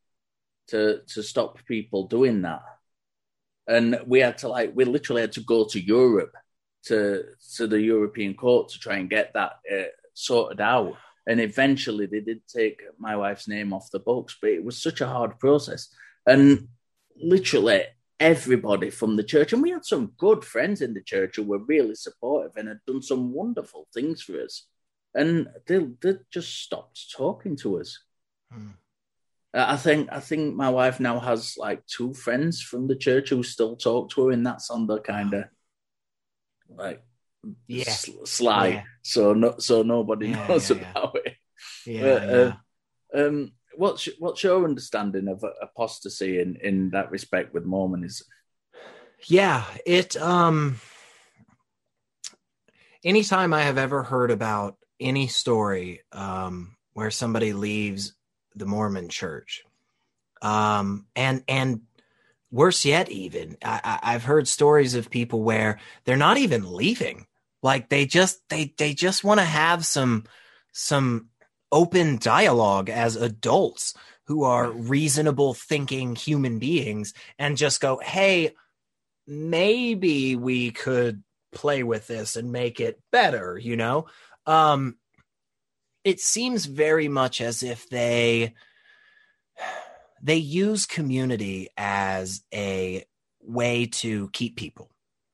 to to stop people doing that, and we had to like we literally had to go to Europe to to the European court to try and get that uh, sorted out. And eventually, they did take my wife's name off the books, but it was such a hard process. And literally everybody from the church. And we had some good friends in the church who were really supportive and had done some wonderful things for us. And they, they just stopped talking to us. Hmm. Uh, I think I think my wife now has like two friends from the church who still talk to her, and that's on the kind of like Yeah. sl- sly. Yeah. So no, so nobody Yeah, knows yeah, yeah. about it. Yeah, But, uh, Um, what's what's your understanding of apostasy in in that respect with Mormonism? Yeah, it um anytime I have ever heard about any story um where somebody leaves the Mormon church um and and worse yet even I, I've heard stories of people where they're not even leaving like they just they they just want to have some some open dialogue as adults who are reasonable thinking human beings and just go hey maybe we could play with this and make it better you know? Um it seems very much as if they they use community as a way to keep people.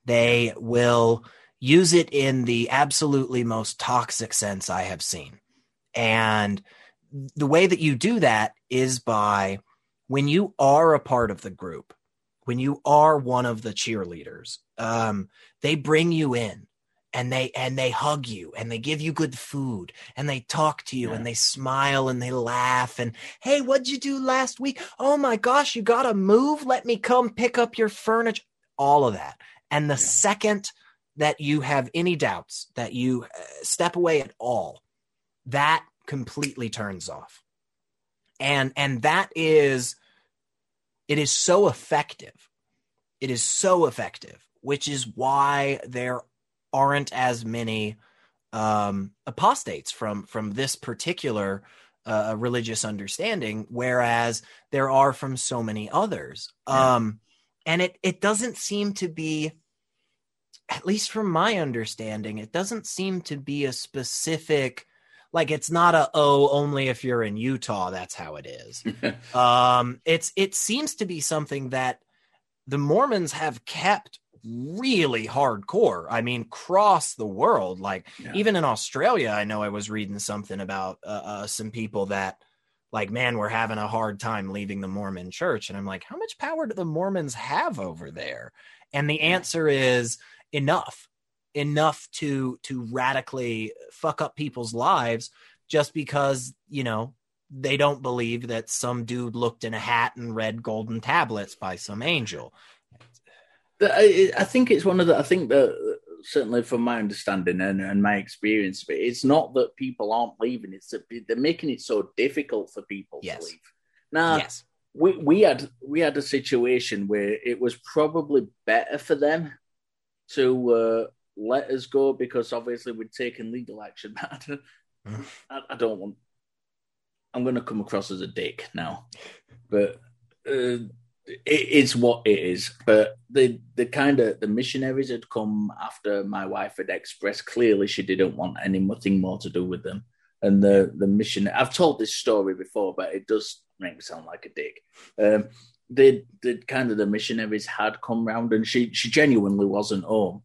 They will use it in the absolutely most toxic sense i have seen and the way that you do that is by when you are a part of the group when you are one of the cheerleaders um, they bring you in and they and they hug you and they give you good food and they talk to you Yeah. and they smile and they laugh and hey what'd you do last week oh my gosh you gotta move let me come pick up your furniture all of that and the Yeah. second that you have any doubts that you uh, step away at all that completely turns off. And and that is it is so effective. It is so effective which is why there aren't as many um apostates from from this particular uh, religious understanding whereas there are from so many others. Yeah. um and it it doesn't seem to be at least from my understanding it doesn't seem to be a specific like it's not a oh only if you're in Utah that's how it is. Um it's it seems to be something that the mormons have kept really hardcore. I mean cross the world like Yeah. even in australia i know i was reading something about uh, uh, some people that like man we're having a hard time leaving the mormon church. And i'm like how much power do the mormons have over there? And the answer is enough enough to to radically fuck up people's lives just because you know they don't believe that some dude looked in a hat and read golden tablets by some angel. I, I think it's one of the. I think that certainly from my understanding and, and my experience of it, it's not that people aren't leaving; it's that they're making it so difficult for people Yes. to leave. Now, yes. we we had we had a situation where it was probably better for them to uh, let us go because obviously we'd taken legal action. Mm. I, I don't want. I'm going to come across as a dick now, but uh, it's what it is. But the the kind of the missionaries had come after my wife had expressed clearly she didn't want anything more to do with them, and the the mission. I've told this story before, but it does make me sound like a dick. Um, the the kind of the missionaries had come round, and she she genuinely wasn't home,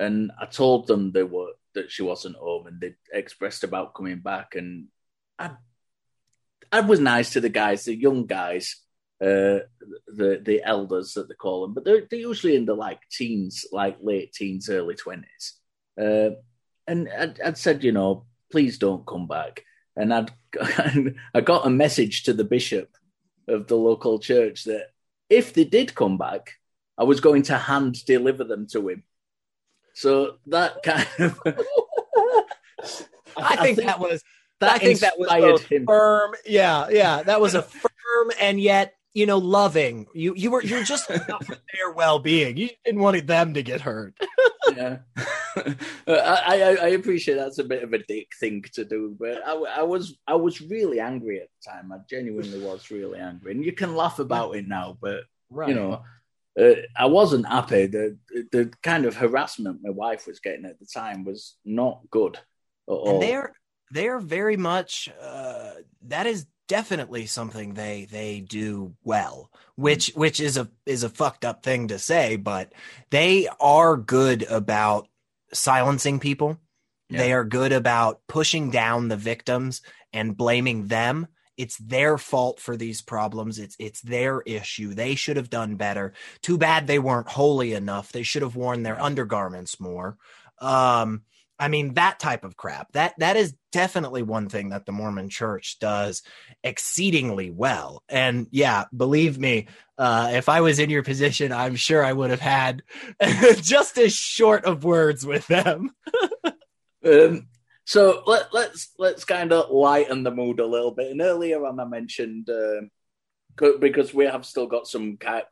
and I told them they were that she wasn't home, and they expressed about coming back, and I I was nice to the guys, the young guys, uh, the the elders that they call them, but they're they're usually in the like teens, like late teens, early twenties, uh, and I'd, I'd said, you know, please don't come back, and I'd I got a message to the bishop of the local church that if they did come back, I was going to hand deliver them to him. So that kind of, I think that was that I think that was him. firm. Yeah, yeah. That was a firm and yet, you know, loving. You you were you're just for their well being. You didn't want them to get hurt. yeah, uh, I, I I appreciate that's a bit of a dick thing to do, but I, I was I was really angry at the time. I genuinely was really angry, and you can laugh about it now, but Right. you know, uh, I wasn't happy. The the kind of harassment my wife was getting at the time was not good at all. and they're they're very much uh, that is definitely something they they do well which which is a is a fucked up thing to say but they are good about silencing people they are good about pushing down the victims and blaming them it's their fault for these problems. It's it's their issue. They should have done better. Too bad they weren't holy enough. They should have worn their undergarments more. Um, I mean that type of crap. That that is definitely one thing that the Mormon Church does exceedingly well. And yeah, believe me, uh, if I was in your position, I'm sure I would have had just as short of words with them. um, so let, let's let's kind of lighten the mood a little bit. And earlier on, I mentioned uh, because we have still got some quite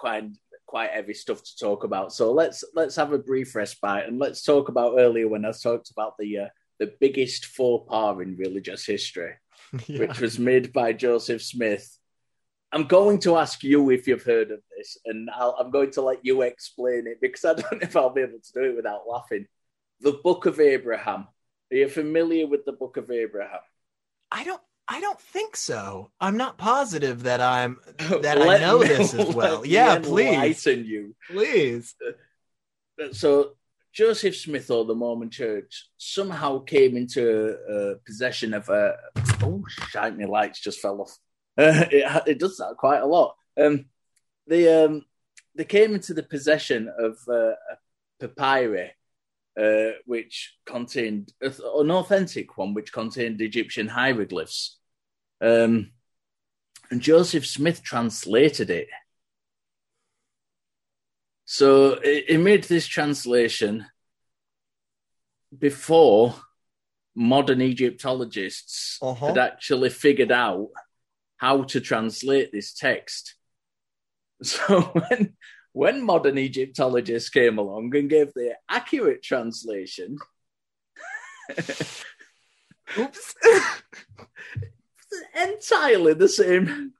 quite heavy stuff to talk about. So let's let's have a brief respite and let's talk about earlier when I talked about the uh, the biggest faux pas in religious history, yeah. which was made by Joseph Smith. I'm going to ask you if you've heard of this, and i am going to let you explain it because I don't know if I'll be able to do it without laughing. The Book of Abraham. Are you familiar with the Book of Abraham? I don't. I don't think so. I'm not positive that I'm that I know me, this as well. Yeah, please. Enlighten you, please. So Joseph Smith or the Mormon Church somehow came into uh, possession of a. Oh, shiny lights just fell off. Uh, it, it does that quite a lot. Um, they um, they came into the possession of uh, a papyri uh, which contained an authentic one, which contained Egyptian hieroglyphs. Um, and Joseph Smith translated it. So he made this translation before modern Egyptologists uh-huh. had actually figured out how to translate this text. So when when modern Egyptologists came along and gave the accurate translation, oops, entirely the same.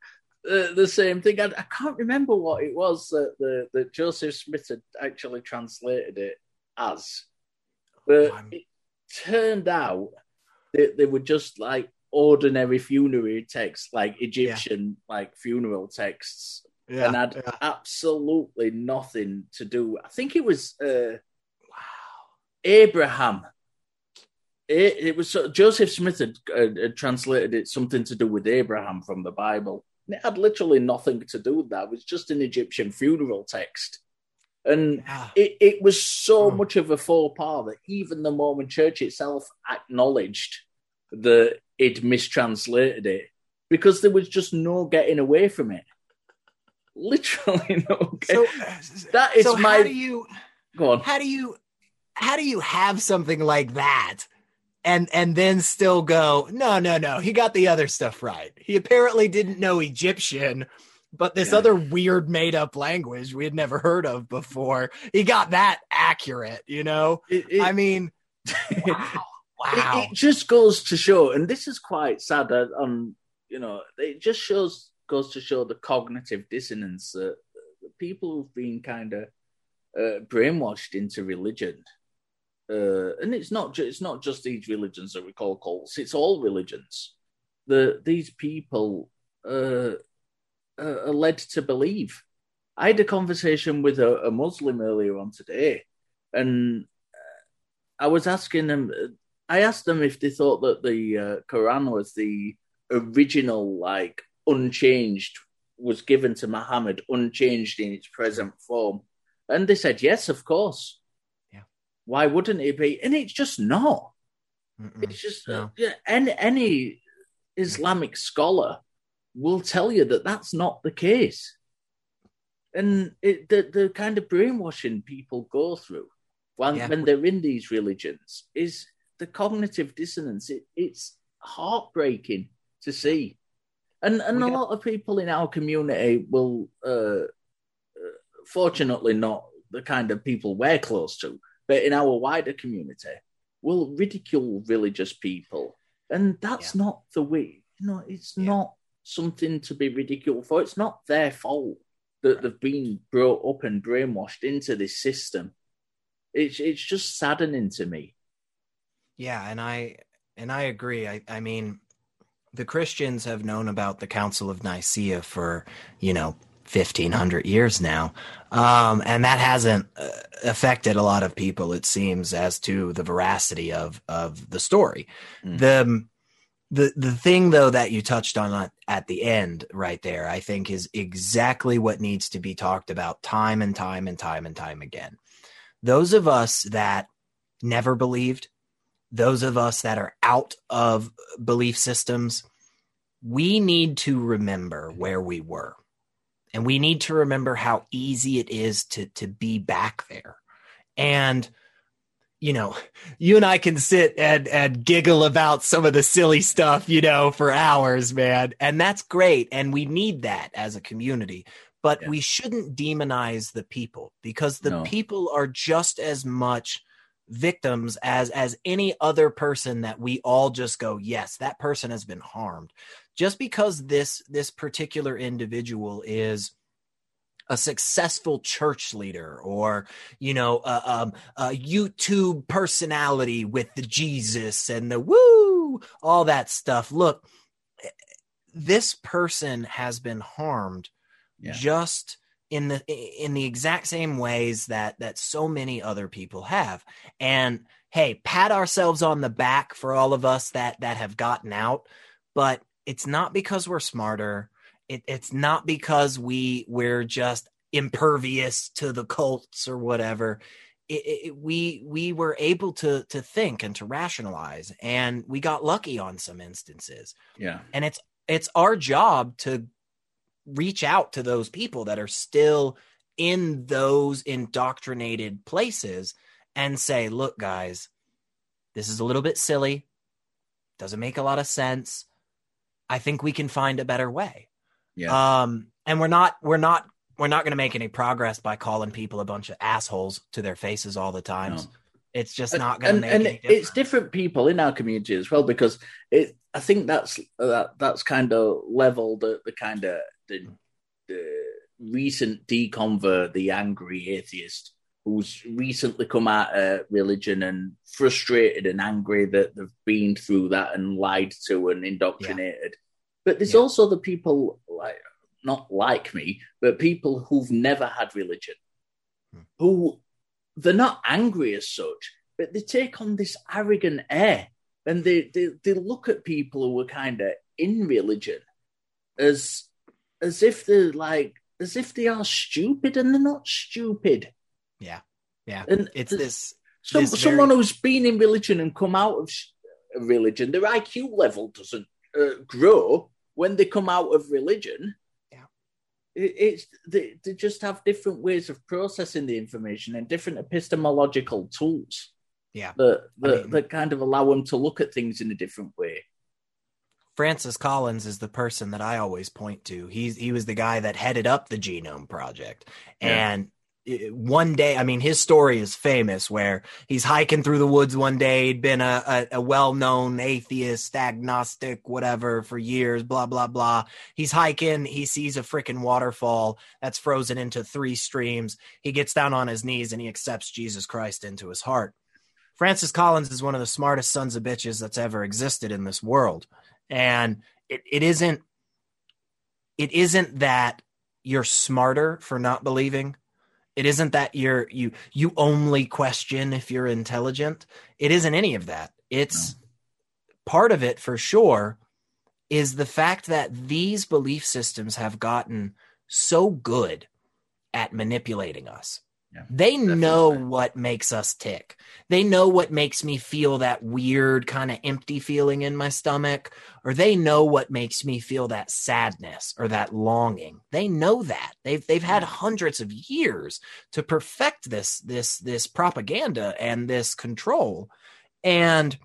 Uh, the same thing. I, I, can't remember what it was that the that Joseph Smith had actually translated it as, but oh, it turned out that they were just like ordinary funerary texts, like Egyptian yeah. like funeral texts yeah, and had yeah. absolutely nothing to do. I think it was uh, wow Abraham. It, it was uh, Joseph Smith had, uh, had, translated it something to do with Abraham from the Bible. And it had literally nothing to do with that. It was just an Egyptian funeral text. And yeah. it, it was so oh. much of a faux pas that even the Mormon church itself acknowledged that it mistranslated it because there was just no getting away from it literally no. So that is so my. How do you go on? How do you how do you have something like that? And and then still go, no, no, no. He got the other stuff right. He apparently didn't know Egyptian, but this yeah. other weird made up language we had never heard of before. He got that accurate, you know? It, it, I mean, wow. wow. It, it, just goes to show, and this is quite sad on, um, you know, it just shows goes to show the cognitive dissonance that people who've been kind of uh, brainwashed into religion. Uh, and it's not ju- it's not just these religions that we call cults; it's all religions. The these people uh, are led to believe. I had a conversation with a, a Muslim earlier on today, and uh, I was asking them. I asked them if they thought that the uh, Quran was the original like unchanged was given to Muhammad, unchanged in its present form? And they said, yes, of course. Yeah. Why wouldn't it be? And it's just not. Mm-mm. It's just no. yeah, any, any Islamic scholar will tell you that that's not the case. And it, the, the kind of brainwashing people go through when, yeah. when they're in these religions is the cognitive dissonance. It, it's heartbreaking to see. And and a lot of people in our community will, uh, uh, fortunately, not the kind of people we're close to, but in our wider community, will ridicule religious people, and that's yeah. not the way. You know, it's yeah. not something to be ridiculed for. It's not their fault that they've been brought up and brainwashed into this system. It's it's just saddening to me. Yeah, and I and I agree. I I mean the Christians have known about the Council of Nicaea for, you know, 1500 years now. Um, and that hasn't uh, affected a lot of people, it seems, as to the veracity of, of the story. Mm. The, the the thing though that you touched on at the end right there i think is exactly what needs to be talked about time and time and time and time again those of us that never believed those of us that are out of belief systems we need to remember where we were and we need to remember how easy it is to to be back there and you know, you and I can sit and and giggle about some of the silly stuff, you know, for hours, man. And that's great. And we need that as a community. But yeah. we shouldn't demonize the people because the no. people are just as much victims as as any other person that we all just go, yes, that person has been harmed. Just because this this particular individual is a successful church leader or you know a, um, a youtube personality with the jesus and the woo all that stuff look this person has been harmed yeah. just in the in the exact same ways that that so many other people have and hey pat ourselves on the back for all of us that that have gotten out but it's not because we're smarter it, it's not because we we're just impervious to the cults or whatever. It, it, we we were able to to think and to rationalize, and we got lucky on some instances. Yeah, and it's it's our job to reach out to those people that are still in those indoctrinated places and say, "Look, guys, this is a little bit silly. Doesn't make a lot of sense. I think we can find a better way. Yeah. Um, and we're not we're not we're not going to make any progress by calling people a bunch of assholes to their faces all the time. No. It's just not going to make. And any it's different people in our community as well because it. I think that's that that's kind of leveled the, the kind of the, the recent deconvert, the angry atheist who's recently come out of religion and frustrated and angry that they've been through that and lied to and indoctrinated. Yeah. But there's yeah. also the people like not like me, but people who've never had religion, hmm. who they're not angry as such, but they take on this arrogant air and they, they, they look at people who are kind of in religion as as if they're like as if they are stupid and they're not stupid. Yeah, yeah. And it's this, some, this someone who's been in religion and come out of religion, their IQ level doesn't uh, grow when they come out of religion Yeah. it's they, they just have different ways of processing the information and different epistemological tools. Yeah, that that, I mean, that kind of allow them to look at things in a different way. Francis Collins is the person that I always point to. He's he was the guy that headed up the Genome Project, yeah. and one day, I mean, his story is famous where he's hiking through the woods one day. He'd been a, a, a well known atheist, agnostic, whatever for years, blah, blah, blah. He's hiking. He sees a freaking waterfall that's frozen into three streams. He gets down on his knees and he accepts Jesus Christ into his heart. Francis Collins is one of the smartest sons of bitches that's ever existed in this world. And it, it isn't, it isn't that you're smarter for not believing it isn't that you're you you only question if you're intelligent. It isn't any of that. It's no. part of it for sure is the fact that these belief systems have gotten so good at manipulating us yeah, they definitely. know what makes us tick. They know what makes me feel that weird kind of empty feeling in my stomach, or they know what makes me feel that sadness or that longing. They know that. They've they've had hundreds of years to perfect this this this propaganda and this control. And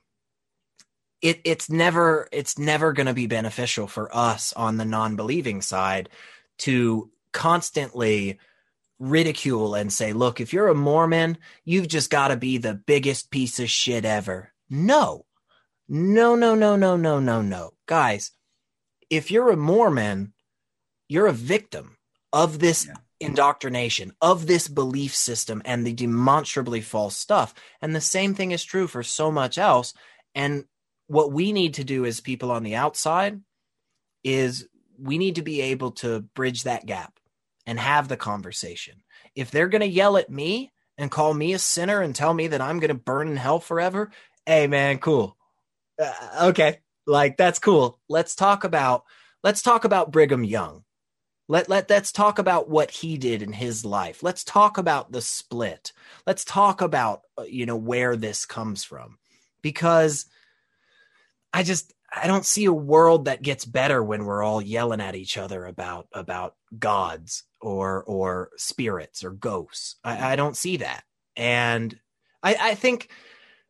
it, it's never it's never going to be beneficial for us on the non-believing side to constantly ridicule and say, look, if you're a Mormon, you've just got to be the biggest piece of shit ever. No, no, no, no, no, no, no, no. Guys, if you're a Mormon, you're a victim of this yeah. indoctrination, of this belief system and the demonstrably false stuff. And the same thing is true for so much else. And what we need to do as people on the outside is we need to be able to bridge that gap and have the conversation. If they're going to yell at me and call me a sinner and tell me that I'm going to burn in hell forever, hey man, cool. Uh, okay. Like that's cool. Let's talk about let's talk about Brigham Young. Let let let's talk about what he did in his life. Let's talk about the split. Let's talk about uh, you know where this comes from. Because I just I don't see a world that gets better when we're all yelling at each other about about gods or or spirits or ghosts. I, I don't see that. And I, I think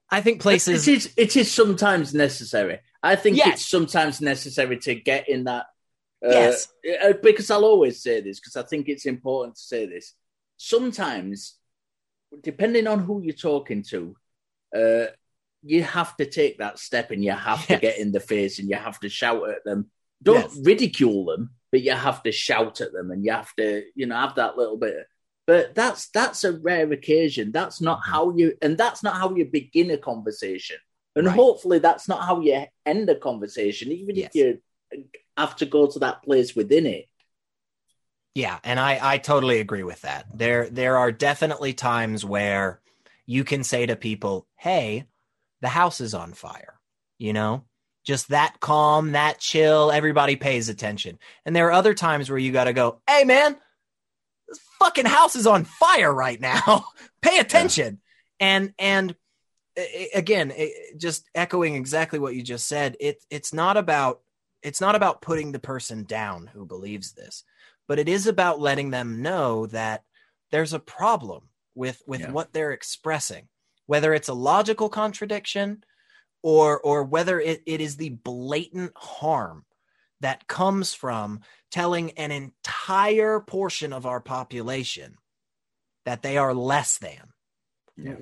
I think places it is it is sometimes necessary. I think yes. it's sometimes necessary to get in that. Uh, yes. Uh, because I'll always say this because I think it's important to say this. Sometimes, depending on who you're talking to, uh, you have to take that step and you have yes. to get in the face and you have to shout at them. Don't yes. ridicule them, but you have to shout at them and you have to, you know, have that little bit. But that's that's a rare occasion. That's not mm-hmm. how you, and that's not how you begin a conversation. And right. hopefully, that's not how you end a conversation, even yes. if you have to go to that place within it. Yeah, and I I totally agree with that. There there are definitely times where you can say to people, "Hey, the house is on fire." You know, just that calm, that chill, everybody pays attention. And there are other times where you got to go, "Hey man, this fucking house is on fire right now. Pay attention." Yeah. And and again, just echoing exactly what you just said, it it's not about it's not about putting the person down who believes this, but it is about letting them know that there's a problem with with yeah. what they're expressing, whether it's a logical contradiction or or whether it, it is the blatant harm that comes from telling an entire portion of our population that they are less than. Yeah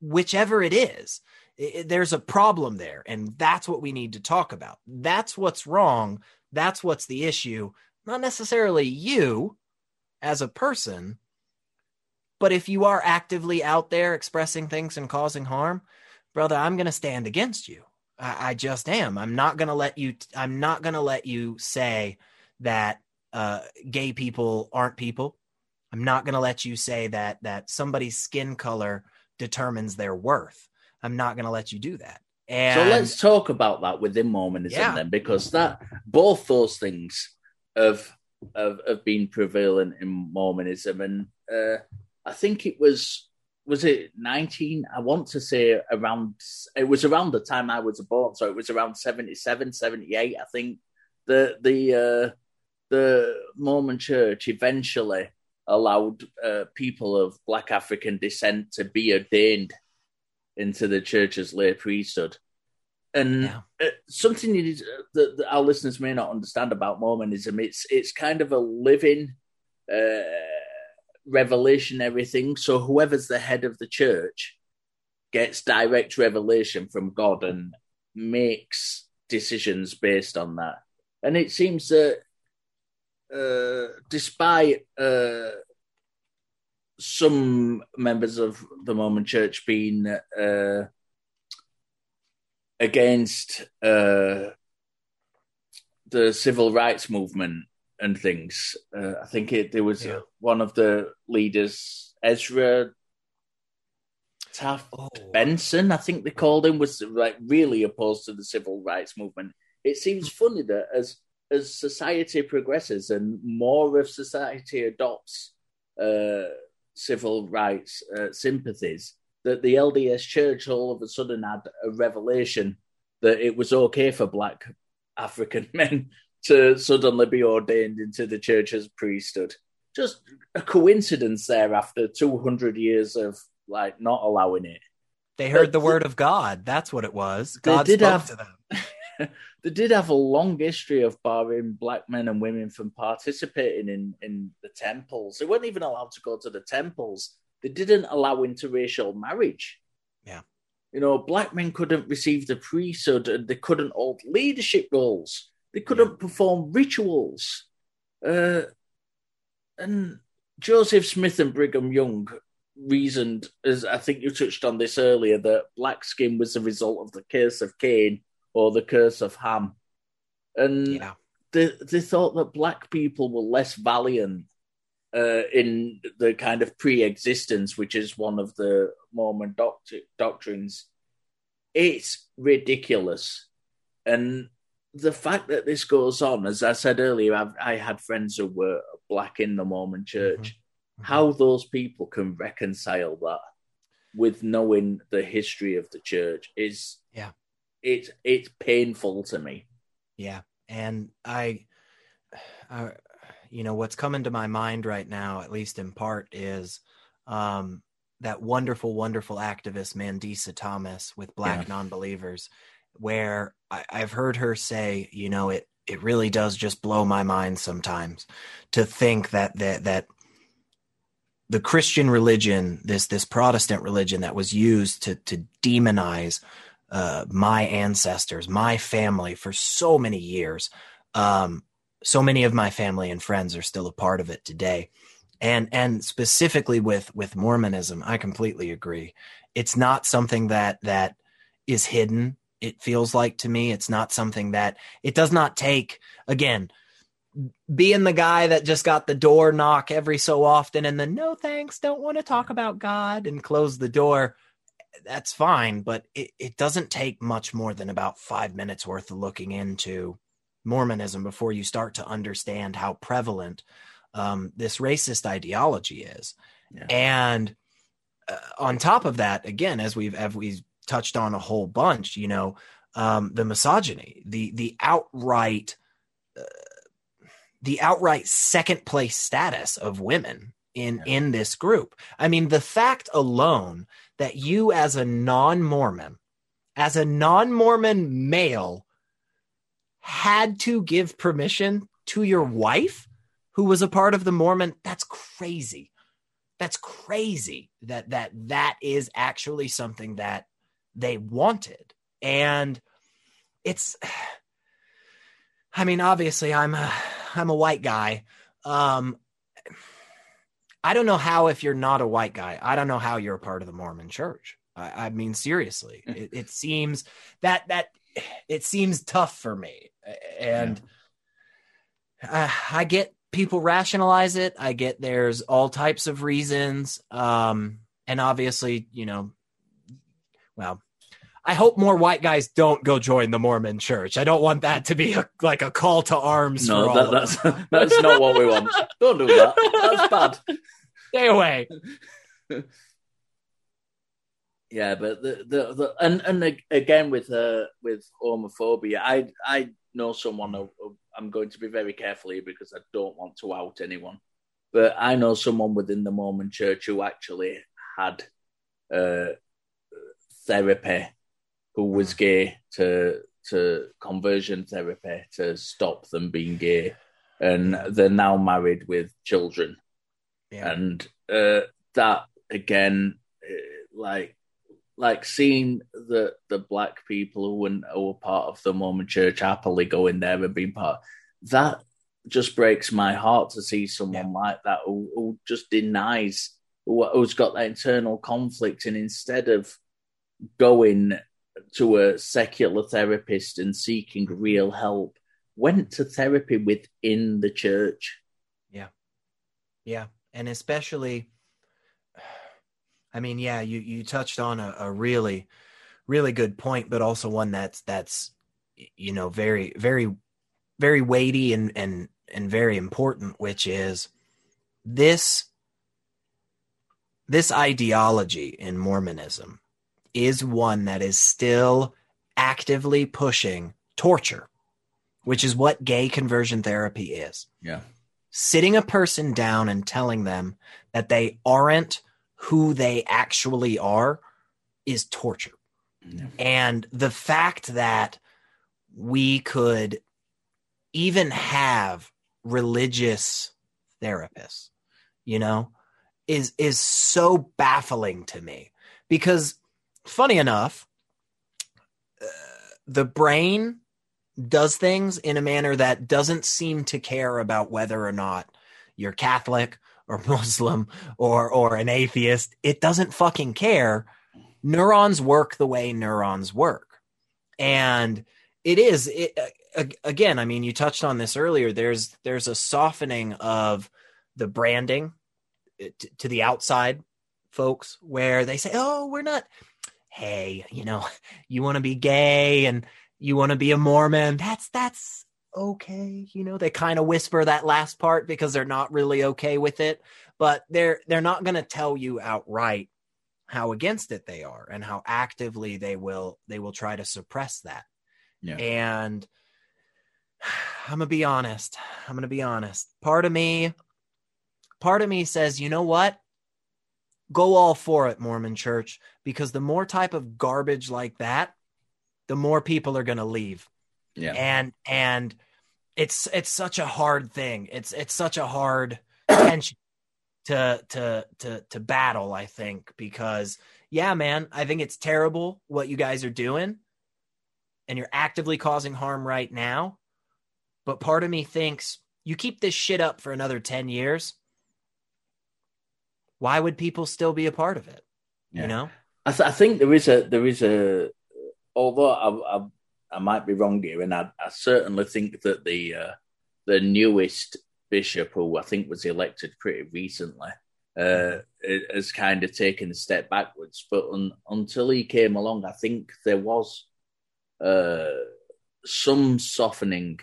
whichever it is, it, there's a problem there. And that's what we need to talk about. That's what's wrong. That's what's the issue. Not necessarily you as a person, but if you are actively out there expressing things and causing harm, brother, I'm going to stand against you. I, I just am. I'm not going to let you, I'm not going to let you say that uh, gay people aren't people. I'm not going to let you say that that somebody's skin color determines their worth. I'm not going to let you do that. And so let's talk about that within Mormonism yeah. then, because that both those things have have, have been prevalent in Mormonism, and uh, I think it was was it 19 i want to say around it was around the time i was born so it was around 77 78 i think the the uh the mormon church eventually allowed uh, people of black African descent to be ordained into the church's lay priesthood. And yeah. uh, something that, that, that, our listeners may not understand about Mormonism, it's it's kind of a living uh, revelation, everything. So whoever's the head of the church gets direct revelation from God and makes decisions based on that. And it seems that uh, despite uh, some members of the Mormon Church being uh, against uh, the civil rights movement and things, uh, I think it there was yeah. one of the leaders, Ezra Taft oh. Benson, I think they called him, was like really opposed to the civil rights movement. It seems funny that as as society progresses and more of society adopts uh, civil rights uh, sympathies, that the LDS Church all of a sudden had a revelation that it was okay for black African men to suddenly be ordained into the church's priesthood. Just a coincidence there after 200 years of like not allowing it. They heard but the word of God. That's what it was. God spoke have, to them. they did have a long history of barring black men and women from participating in, in the temples. They weren't even allowed to go to the temples. They didn't allow interracial marriage. Yeah. You know, black men couldn't receive the priesthood and they couldn't hold leadership roles. They couldn't perform rituals. Uh, and Joseph Smith and Brigham Young reasoned, as I think you touched on this earlier, that black skin was the result of the curse of Cain or the curse of Ham. And yeah. they, they thought that black people were less valiant uh, in the kind of pre existence, which is one of the Mormon doct- doctrines. It's ridiculous. And the fact that this goes on, as I said earlier, I've, i had friends who were black in the Mormon church. Mm-hmm. How those people can reconcile that with knowing the history of the church is yeah, it's it's painful to me. Yeah, and I, uh, you know, what's coming to my mind right now, at least in part, is um, that wonderful, wonderful activist Mandisa Thomas with Black yeah. Nonbelievers, where I, I've heard her say, you know, it it really does just blow my mind sometimes to think that that that the Christian religion, this this Protestant religion that was used to to demonize uh, my ancestors, my family for so many years. Um, so many of my family and friends are still a part of it today, and and specifically with with Mormonism, I completely agree. It's not something that that is hidden. It feels like to me, it's not something that it does not take again being the guy that just got the door knock every so often and then no thanks don't want to talk about god and close the door that's fine but it, it doesn't take much more than about five minutes worth of looking into mormonism before you start to understand how prevalent um, this racist ideology is yeah. and uh, on top of that again as we've as we've touched on a whole bunch you know um, the misogyny the the outright uh, the outright second place status of women in yeah. in this group. I mean, the fact alone that you as a non-Mormon, as a non-Mormon male had to give permission to your wife who was a part of the Mormon, that's crazy. That's crazy that that that is actually something that they wanted. And it's I mean, obviously I'm a I'm a white guy. Um, I don't know how if you're not a white guy. I don't know how you're a part of the Mormon Church. I, I mean, seriously, it, it, seems that that it seems tough for me, and yeah. uh, I get people rationalize it. I get there's all types of reasons, um, and obviously, you know, well, I hope more white guys don't go join the Mormon church. I don't want that to be a, like a call to arms. No, that, that's that's not what we want. Don't do that. That's bad. Stay away. yeah, but the, the, the and and again with uh with homophobia, I I know someone. I'm going to be very careful here because I don't want to out anyone. But I know someone within the Mormon Church who actually had uh, therapy who was gay to to conversion therapy to stop them being gay, and they're now married with children, yeah. and uh, that again, uh, like like seeing the the black people who were, who were part of the Mormon Church happily going there and being part that just breaks my heart to see someone yeah. like that who, who just denies who, who's got that internal conflict and instead of going to a secular therapist and seeking real help went to therapy within the church. Yeah. Yeah. And especially, I mean, yeah, you, you touched on a, a really, really good point, but also one that's, that's, you know, very, very, very weighty and, and, and very important, which is this, this ideology in Mormonism is one that is still actively pushing torture, which is what gay conversion therapy is. Yeah. Sitting a person down and telling them that they aren't who they actually are is torture. Yeah. And the fact that we could even have religious therapists, you know, is is so baffling to me because funny enough, uh, the brain does things in a manner that doesn't seem to care about whether or not you're Catholic or Muslim or or an atheist. It doesn't fucking care. Neurons work the way neurons work. And it is it, again, I mean you touched on this earlier. There's there's a softening of the branding uh, to the outside folks where they say, "Oh, we're not hey, you know, you want to be gay and you want to be a Mormon. That's that's okay. You know, they kind of whisper that last part because they're not really okay with it, but they're they're not going to tell you outright how against it they are and how actively they will they will try to suppress that. Yeah. And I'm going to be honest. I'm going to be honest. Part of me part of me says, "You know what? Go all for it, Mormon Church, because the more type of garbage like that, the more people are going to leave." Yeah. and and it's it's such a hard thing it's it's such a hard tension to to to to battle i think because yeah man i think it's terrible what you guys are doing and you're actively causing harm right now but part of me thinks you keep this shit up for another 10 years why would people still be a part of it Yeah. you know I, th- I think there is a there is a although I, I, I might be wrong here, and I, I certainly think that the uh, the newest bishop, who I think was elected pretty recently, uh, has kind of taken a step backwards. But un, until he came along, I think there was uh, some softening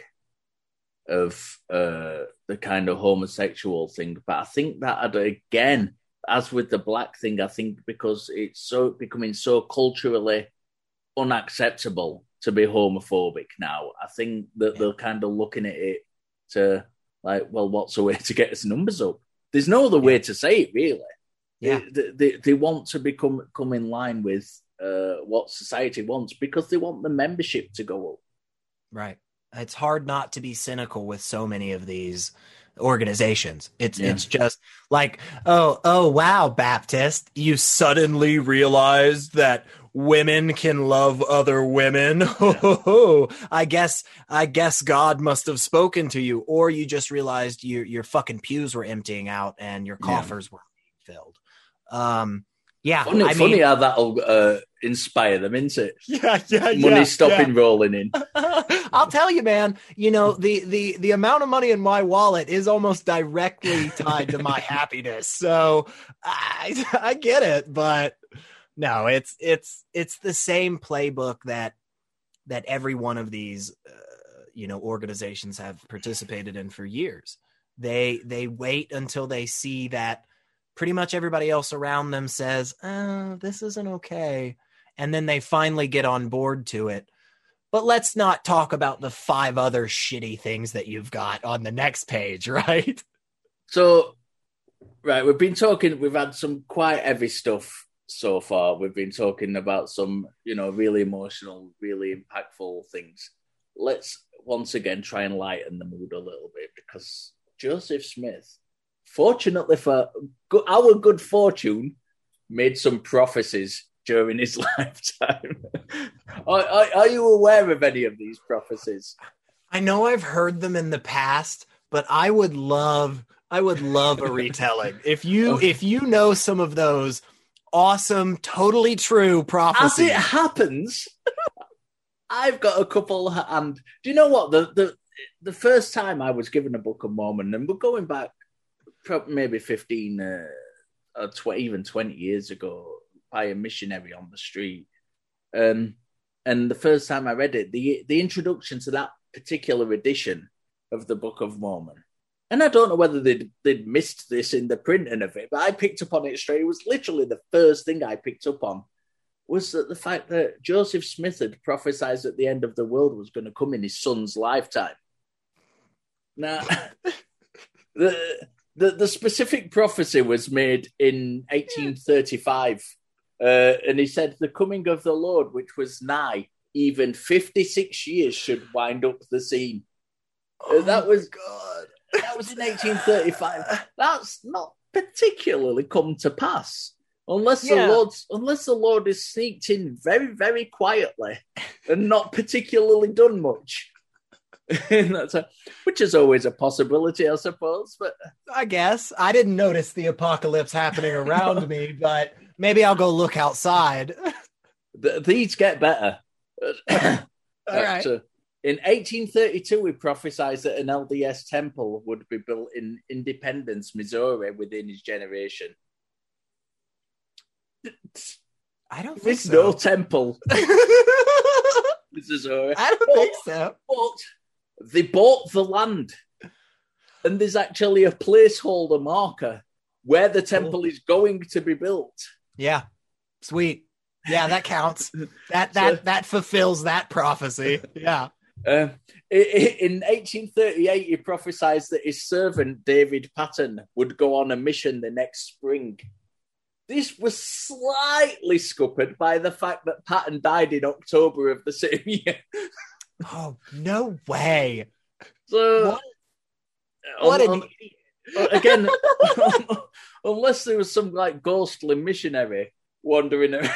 of uh, the kind of homosexual thing. But I think that had, again, as with the black thing, I think because it's so becoming so culturally unacceptable to be homophobic now, I think that they're kind of looking at it to like, well, what's a way to get us numbers up? There's no other way to say it, really. Yeah. They, they, they want to become come in line with uh, what society wants because they want the membership to go up. Right. It's hard not to be cynical with so many of these organizations. It's Yeah. it's just like, oh, oh wow, Baptist, you suddenly realized that women can love other women. I guess I guess God must have spoken to you or you just realized your your fucking pews were emptying out and your Yeah. coffers were being filled. Um yeah, Funny, I funny how that'll uh, inspire them, isn't it? yeah, yeah, Money stopping rolling in. I'll tell you, man. You know the the the amount of money in my wallet is almost directly tied to my happiness. So I I get it, but no, it's it's it's the same playbook that that every one of these uh, you know organizations have participated in for years. They they wait until they see that pretty much everybody else around them says, "Uh, this isn't okay." And then they finally get on board to it but let's not talk about the five other shitty things that you've got on the next page, right? So, right, we've been talking, we've had some quite heavy stuff so far. We've been talking about some, you know, really emotional, really impactful things. Let's once again try and lighten the mood a little bit because Joseph Smith, fortunately for our good fortune, made some prophecies during his lifetime. are, are, are you aware of any of these prophecies? I know I've heard them in the past, but I would love I would love a retelling. If you if you know some of those awesome, totally true As prophecies. it happens, I've got a couple. And do you know what? The the the first time I was given a Book of Mormon, and we're going back prob- maybe fifteen uh, or tw- even twenty years ago by a missionary on the street. Um, and the first time I read it, the the introduction to that particular edition of the Book of Mormon. And I don't know whether they'd, they'd missed this in the printing of it, but I picked up on it straight. It was literally the first thing I picked up on was that the fact that Joseph Smith had prophesied that the end of the world was going to come in his son's lifetime. Now, the, the the specific prophecy was made in 1835, uh, and he said, "The coming of the Lord, which was nigh, even 56 years, should wind up the scene." Uh, that was God. that was in 1835. That's not particularly come to pass. Unless Yeah. the Lord, unless the Lord is sneaked in very, very quietly and not particularly done much, a, which is always a possibility, I suppose. But I guess I didn't notice the apocalypse happening around me, but maybe I'll go look outside. th- these get better. All right. So, in 1832, we prophesied that an LDS temple would be built in Independence, Missouri, within his generation. I don't think There's no temple. Romans, I don't think so. but they bought the land, and there's actually a placeholder marker where the temple is going to be built. Yeah, sweet. Yeah, that counts. That that So- that fulfills that prophecy. Yeah. Uh, in 1838, he prophesied that his servant David Patten would go on a mission the next spring. This was slightly scuppered by the fact that Patten died in October of the same year. Oh no way! So, What? Um, what un- an un- idiot. Uh, again, unless there was some like ghostly missionary wandering around,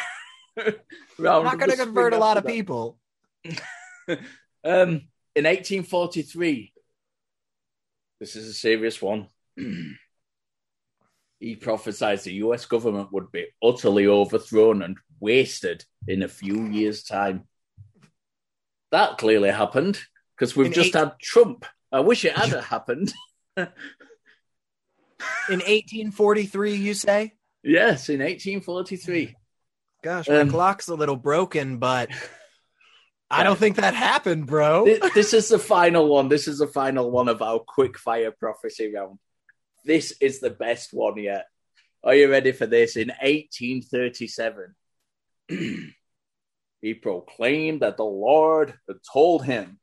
I'm not going to convert a lot of that. people. Um, in 1843, this is a serious one. he prophesied the US government would be utterly overthrown and wasted in a few years' time. That clearly happened because we've In just eight- had Trump. I wish it had happened. In 1843, you say? Yes, in 1843. Gosh, my Um, clock's a little broken, but I don't think that happened, bro. Thi- this is the final one. This is the final one of our quick fire prophecy round. This is the best one yet. Are you ready for this? In 1837, he proclaimed that the Lord had told him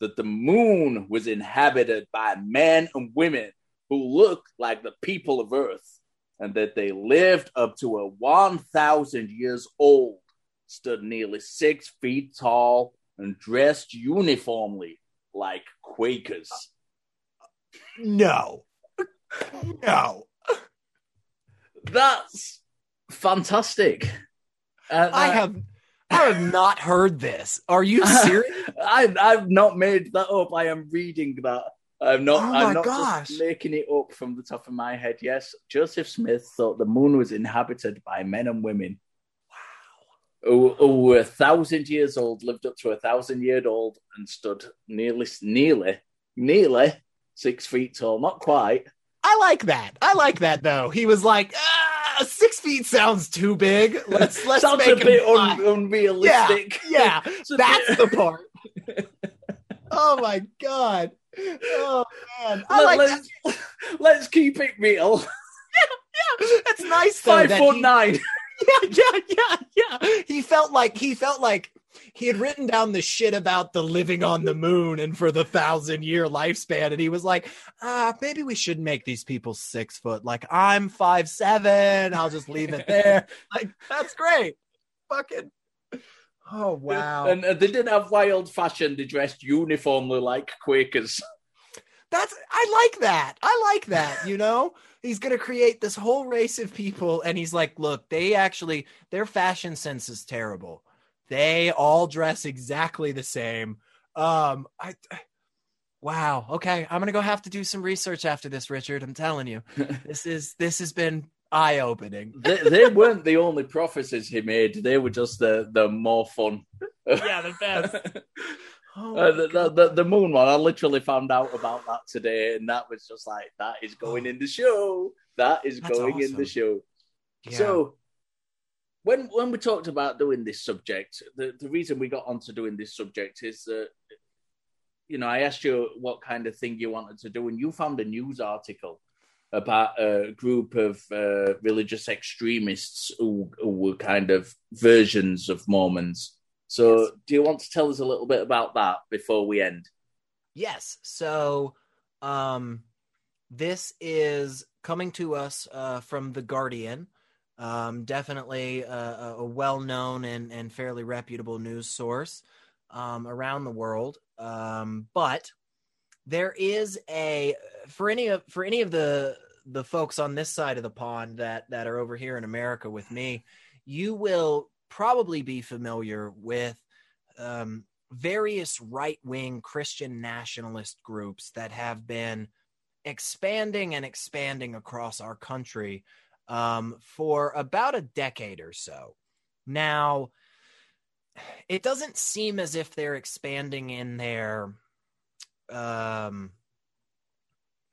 that the moon was inhabited by men and women who looked like the people of earth and that they lived up to a 1,000 years old, stood nearly six feet tall, and dressed uniformly like Quakers. No. No. That's fantastic. And I have I have not heard this. Are you serious? I, I've not made that up. I am reading that. I'm not. Oh my I'm not gosh. just making it up from the top of my head. Yes, Joseph Smith thought the moon was inhabited by men and women. Wow. Who, who were a thousand years old, lived up to a thousand year old, and stood nearly, nearly, nearly six feet tall. Not quite. I like that. I like that though. He was like, ah, six feet sounds too big. Let's let's Sounds make a bit un- unrealistic. Yeah, It's a that's the part. oh my god. Oh man. I Let, like let's, let's keep it real. Yeah, yeah, that's nice though. Five foot he- nine. yeah, yeah, yeah, yeah. He felt like he felt like he had written down the shit about the living on the moon and for the thousand year lifespan, and he was like, ah, maybe we should make these people six foot. Like I'm five seven. I'll just leave it there. like that's great. Fucking. Oh wow. And uh, they didn't have wild fashion. They dressed uniformly like Quakers. That's I like that. I like that, you know? He's going to create this whole race of people and he's like, "Look, they actually their fashion sense is terrible. They all dress exactly the same." Um I Wow. Okay, I'm going to go have to do some research after this, Richard. I'm telling you. This is this has been eye-opening. they, they weren't the only prophecies he made. They were just the, the more fun. Yeah, the best. Oh Uh, the, the, the, the moon one, I literally found out about that today, and that was just like, that is going in the show. That is That's going in the show. Yeah. So, when when we talked about doing this subject, the, the reason we got onto doing this subject is that, you know, I asked you what kind of thing you wanted to do, and you found a news article about a group of uh, religious extremists who, who were kind of versions of Mormons. So, Yes. do you want to tell us a little bit about that before we end? Yes. So, um, this is coming to us uh, from the Guardian. Um, definitely a, a- a well-known and, and fairly reputable news source um, around the world. Um, but there is a for any of for any of the the folks on this side of the pond that that are over here in America with me, you will probably be familiar with um, various right wing Christian nationalist groups that have been expanding and expanding across our country um, for about a decade or so. Now, it doesn't seem as if they're expanding in their um,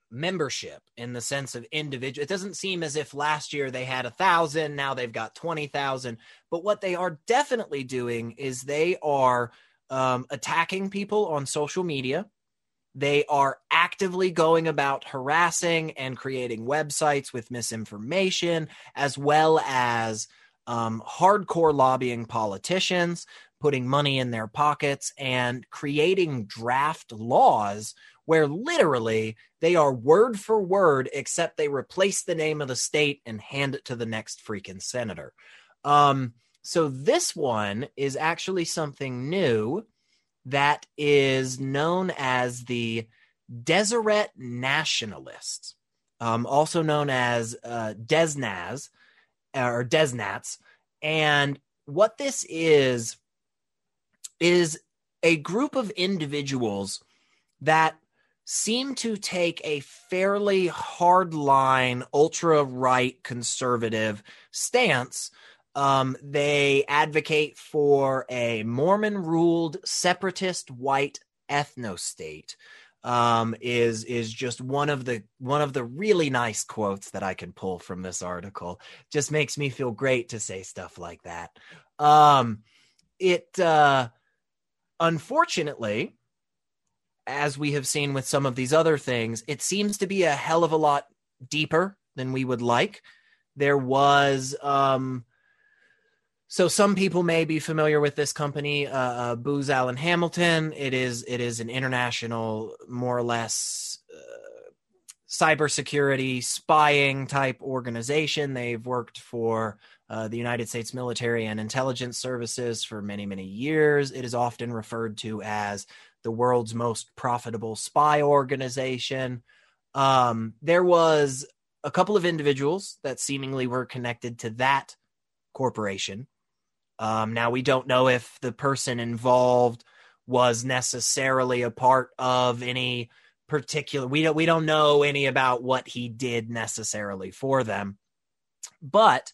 membership in the sense of individual. It doesn't seem as if last year they had a thousand, now they've got 20,000. But what they are definitely doing is they are um, attacking people on social media. They are actively going about harassing and creating websites with misinformation, as well as um, hardcore lobbying politicians, putting money in their pockets, and creating draft laws where literally they are word for word, except they replace the name of the state and hand it to the next freaking senator. Um, so this one is actually something new that is known as the Deseret Nationalists, um, also known as uh, Desnaz or DezNats. And what this is, is a group of individuals that seem to take a fairly hardline, ultra right conservative stance um, they advocate for a Mormon ruled separatist white ethno state. Um, is is just one of the one of the really nice quotes that I can pull from this article. Just makes me feel great to say stuff like that. Um, it uh, unfortunately, as we have seen with some of these other things, it seems to be a hell of a lot deeper than we would like. There was um, so some people may be familiar with this company, uh, uh, Booz Allen Hamilton. It is it is an international, more or less, uh, cybersecurity spying type organization. They've worked for uh, the United States military and intelligence services for many many years. It is often referred to as the world's most profitable spy organization. Um, there was a couple of individuals that seemingly were connected to that corporation um, now, we don't know if the person involved was necessarily a part of any particular we don't we don't know any about what he did necessarily for them. But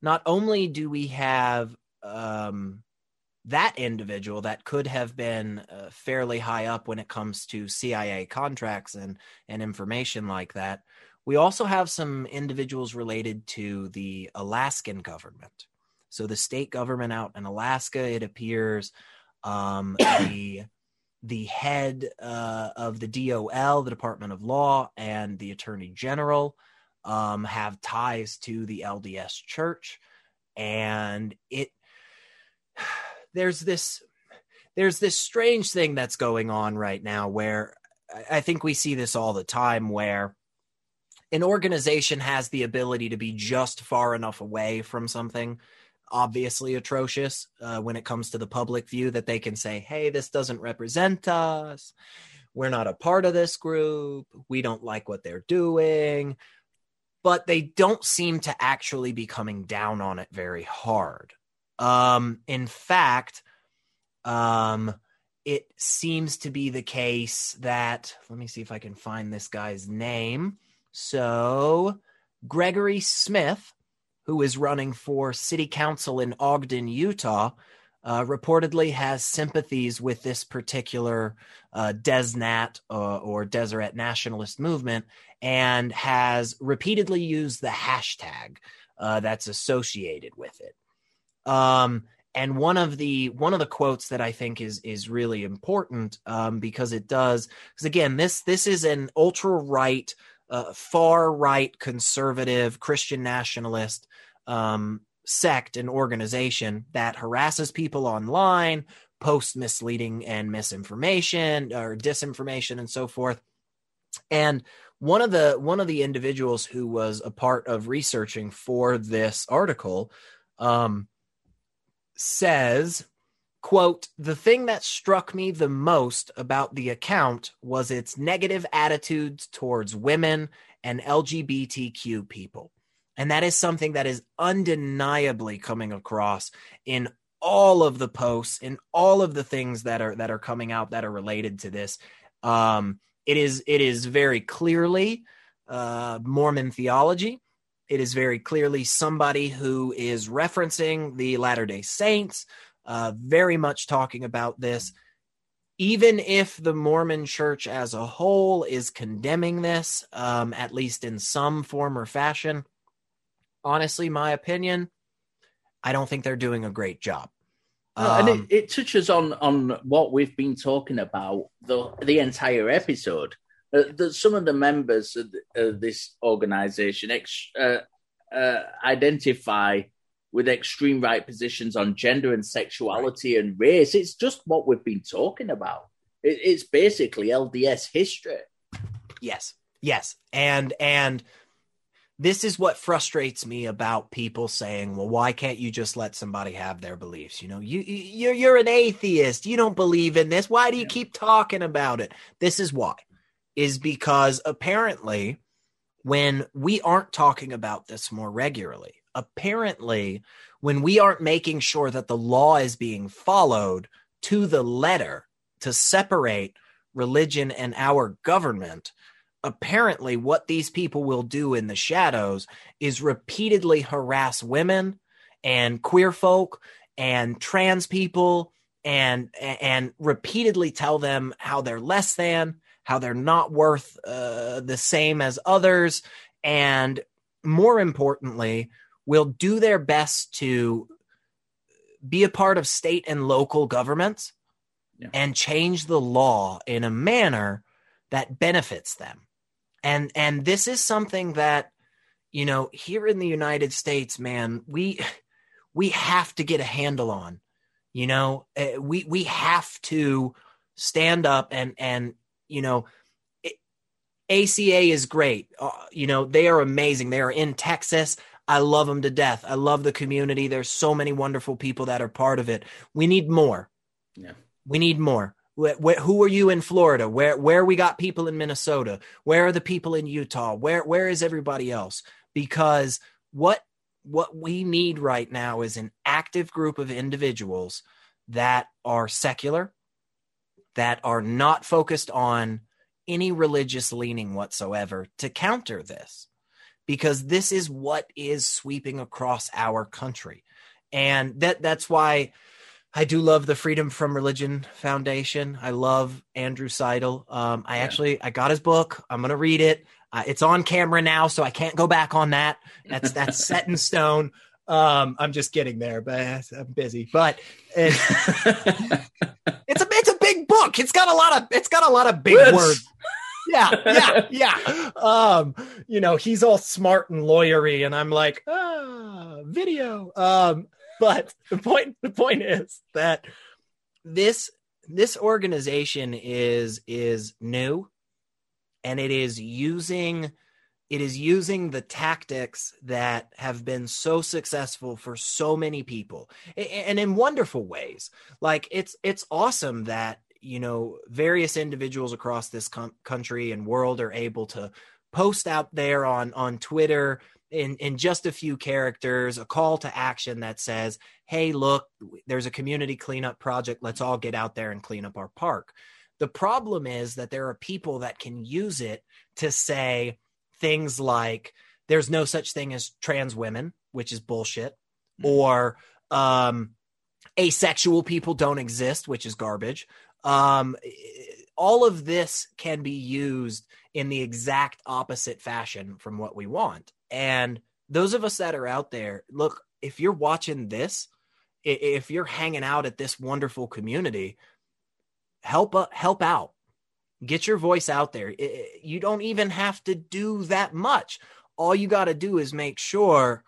not only do we have um, that individual that could have been uh, fairly high up when it comes to CIA contracts and and information like that we also have some individuals related to the Alaskan government so the state government out in Alaska, it appears, um, the the head uh, of the DOL, the Department of Law, and the Attorney General um, have ties to the LDS Church, and it there's this there's this strange thing that's going on right now where I think we see this all the time where an organization has the ability to be just far enough away from something obviously atrocious uh, when it comes to the public view that they can say, hey, this doesn't represent us. We're not a part of this group. We don't like what they're doing. But they don't seem to actually be coming down on it very hard. Um, in fact, um, it seems to be the case that, let me see if I can find this guy's name. So, Gregory Smith who is running for city council in Ogden, Utah, uh, reportedly has sympathies with this particular uh, DezNat uh, or Deseret nationalist movement and has repeatedly used the hashtag uh, that's associated with it. Um, and one of the one of the quotes that I think is is really important um, because it does because again this this is an ultra right uh, far right conservative Christian nationalist um, sect and organization that harasses people online, posts misleading and misinformation or disinformation and so forth. And one of the one of the individuals who was a part of researching for this article um, says quote the thing that struck me the most about the account was its negative attitudes towards women and lgbtq people. And that is something that is undeniably coming across in all of the posts in all of the things that are that are coming out that are related to this. Um, it is it is very clearly uh, mormon theology. It is very clearly somebody who is referencing the latter day saints uh, very much talking about this. Even if the Mormon church as a whole is condemning this, um, at least in some form or fashion, honestly, my opinion, I don't think they're doing a great job. Um, and it, it, touches on on what we've been talking about the the entire episode. Uh, that some of the members of, of this organization ex, uh, uh, identify with extreme right positions on gender and sexuality and race. It's just what we've been talking about. It, it's basically LDS history. Yes, yes, and and this is what frustrates me about people saying, "Well, why can't you just let somebody have their beliefs?" You know, you you're you're an atheist. You don't believe in this. Why do you keep talking about it? This is why. Is because apparently when we aren't talking about this more regularly, apparently when we aren't making sure that the law is being followed to the letter to separate religion and our government, apparently what these people will do in the shadows is repeatedly harass women and queer folk and trans people and and repeatedly tell them how they're less than how they're not worth uh, the same as others. And more importantly will do their best to be a part of state and local governments yeah. and change the law in a manner that benefits them and and this is something that you know here in the united states man we we have to get a handle on you know eh, we we have to stand up and and you know ACA is great. Uh, you know, they are amazing. They are in Texas. I love them to death. I love the community. There's so many wonderful people that are part of it. We need more. Yeah. We need more. Who are you in Florida? Where where we got people in Minnesota? Where are the people in Utah? Where where is everybody else? Because what what we need right now is an active group of individuals that are secular, that are not focused on any religious leaning whatsoever to counter this because this is what is sweeping across our country. And that that's why I do love the Freedom from Religion Foundation. I love Andrew Seidel. Um, I yeah. actually I got his book. I'm gonna read it. Uh, it's on camera now, so I can't go back on that. That's that's set in stone. Um, I'm just getting there, but I'm busy. But it's, it's a it's a big book. It's got a lot of it's got a lot of big words. Yeah, yeah, yeah. Um, you know, he's all smart and lawyery, and I'm like, ah, video. Um, but the point the point is that this this organization is is new and it is using it is using the tactics that have been so successful for so many people and in wonderful ways like it's it's awesome that you know various individuals across this com- country and world are able to post out there on on twitter in in just a few characters a call to action that says hey look there's a community cleanup project let's all get out there and clean up our park the problem is that there are people that can use it to say things like there's no such thing as trans women which is bullshit mm-hmm. or um asexual people don't exist which is garbage um all of this can be used in the exact opposite fashion from what we want and those of us that are out there, look, if you're watching this, if you're hanging out at this wonderful community, help uh, help out. Get your voice out there. You don't even have to do that much. All you got to do is make sure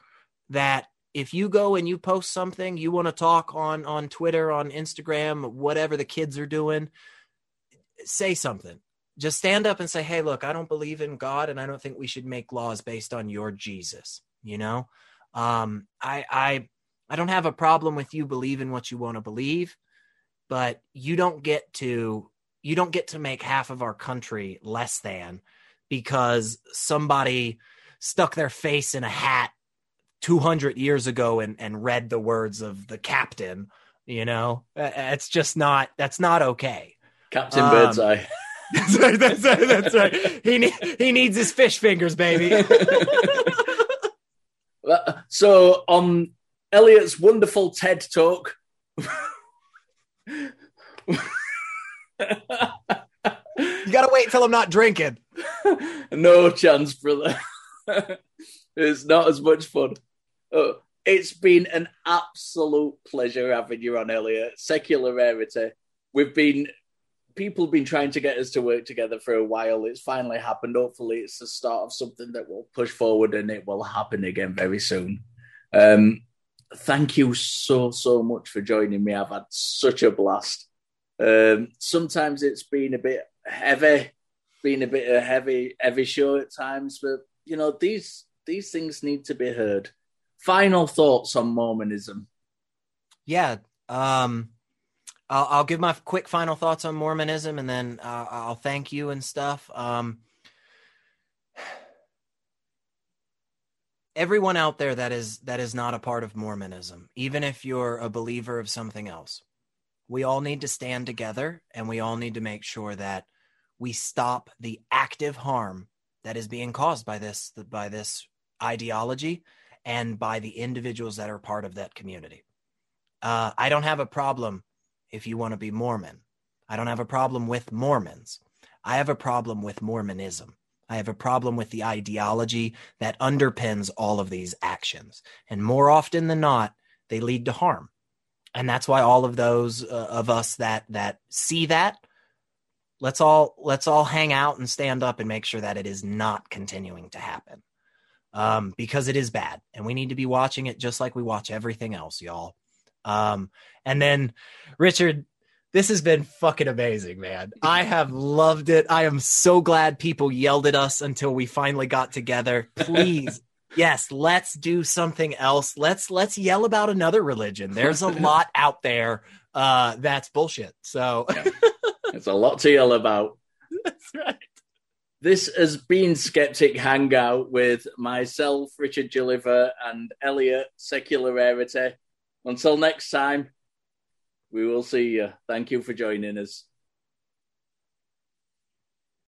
that if you go and you post something you want to talk on on Twitter, on Instagram, whatever the kids are doing, say something just stand up and say, hey, look, I don't believe in God and I don't think we should make laws based on your Jesus. You know, um, I, I, I don't have a problem with you believing what you want to believe, but you don't get to, you don't get to make half of our country less than because somebody stuck their face in a hat 200 years ago and, and read the words of the captain you know uh, it's just not that's not okay captain um, birdseye that's right. That's right. That's right. He ne- he needs his fish fingers, baby. Uh, so on Elliot's wonderful TED talk. you gotta wait till I'm not drinking. no chance, brother. it's not as much fun. It's been an absolute pleasure having you on, Elliot. Secular Rarity. We've been people have been trying to get us to work together for a while. It's finally happened. Hopefully, it's the start of something that will push forward, and it will happen again very soon. Um, thank you so so much for joining me. I've had such a blast. Um, sometimes it's been a bit heavy, been a bit of heavy heavy show at times, but you know these these things need to be heard. Final thoughts on Mormonism? Yeah, um, I'll, I'll, give my quick final thoughts on Mormonism, and then uh, I'll thank you and stuff. Um, everyone out there that is that is not a part of Mormonism, even if you're a believer of something else, we all need to stand together, and we all need to make sure that we stop the active harm that is being caused by this by this ideology and by the individuals that are part of that community. Uh, I don't have a problem if you want to be Mormon. I don't have a problem with Mormons. I have a problem with Mormonism. I have a problem with the ideology that underpins all of these actions. And more often than not, they lead to harm. And that's why all of those uh, of us that that see that let's all let's all hang out and stand up and make sure that it is not continuing to happen um, because it is bad and we need to be watching it just like we watch everything else y'all. Um, and then richard this has been fucking amazing man. I have loved it. I am so glad people yelled at us until we finally got together. Please yes let's do something else. Let's let's yell about another religion. There's a lot out there uh that's bullshit so. Yeah. It's a lot to yell about. That's right. This has been Skeptic Hangout with myself, Richard Gilliver, and Elliot Secular Rarity. Until next time, we will see you. Thank you for joining us.